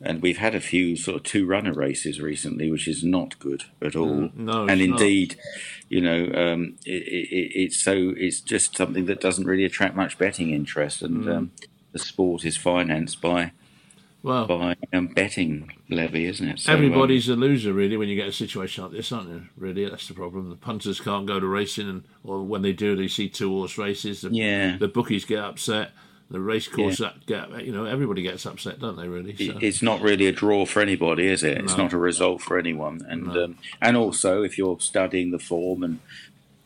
and we've had a few sort of two runner races recently, which is not good at all. Mm, no, and it's not. indeed, you know, um, it, it, it's so it's just something that doesn't really attract much betting interest, and Mm. um, the sport is financed by Well, by um, betting levy, isn't it? So, um, everybody's a loser really when you get a situation like this, aren't you? Really, that's the problem. The punters can't go to racing, and or when they do, they see two horse races. The, Yeah. the bookies get upset. The race course that get you know everybody gets upset, don't they? Really? So, it's not really a draw for anybody, is it? It's No. not a result for anyone. And No. um, and also, if you're studying the form and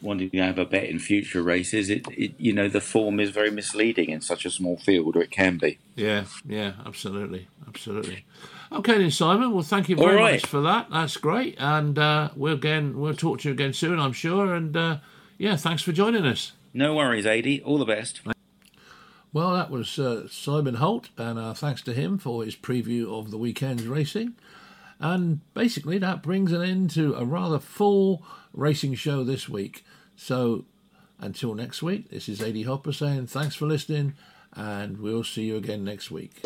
wanting to have a bet in future races, it, it you know the form is very misleading in such a small field, or it can be. Yeah, yeah, absolutely, absolutely. Okay, then Simon. Well, thank you very right. much for that. That's great, and uh, we'll again we'll talk to you again soon, I'm sure. And uh, yeah, thanks for joining us. No worries, Adi. All the best. Well, that was uh, Simon Holt, and uh, thanks to him for his preview of the weekend's racing. And basically, that brings an end to a rather full racing show this week. So, until next week, this is AD Hopper saying thanks for listening, and we'll see you again next week.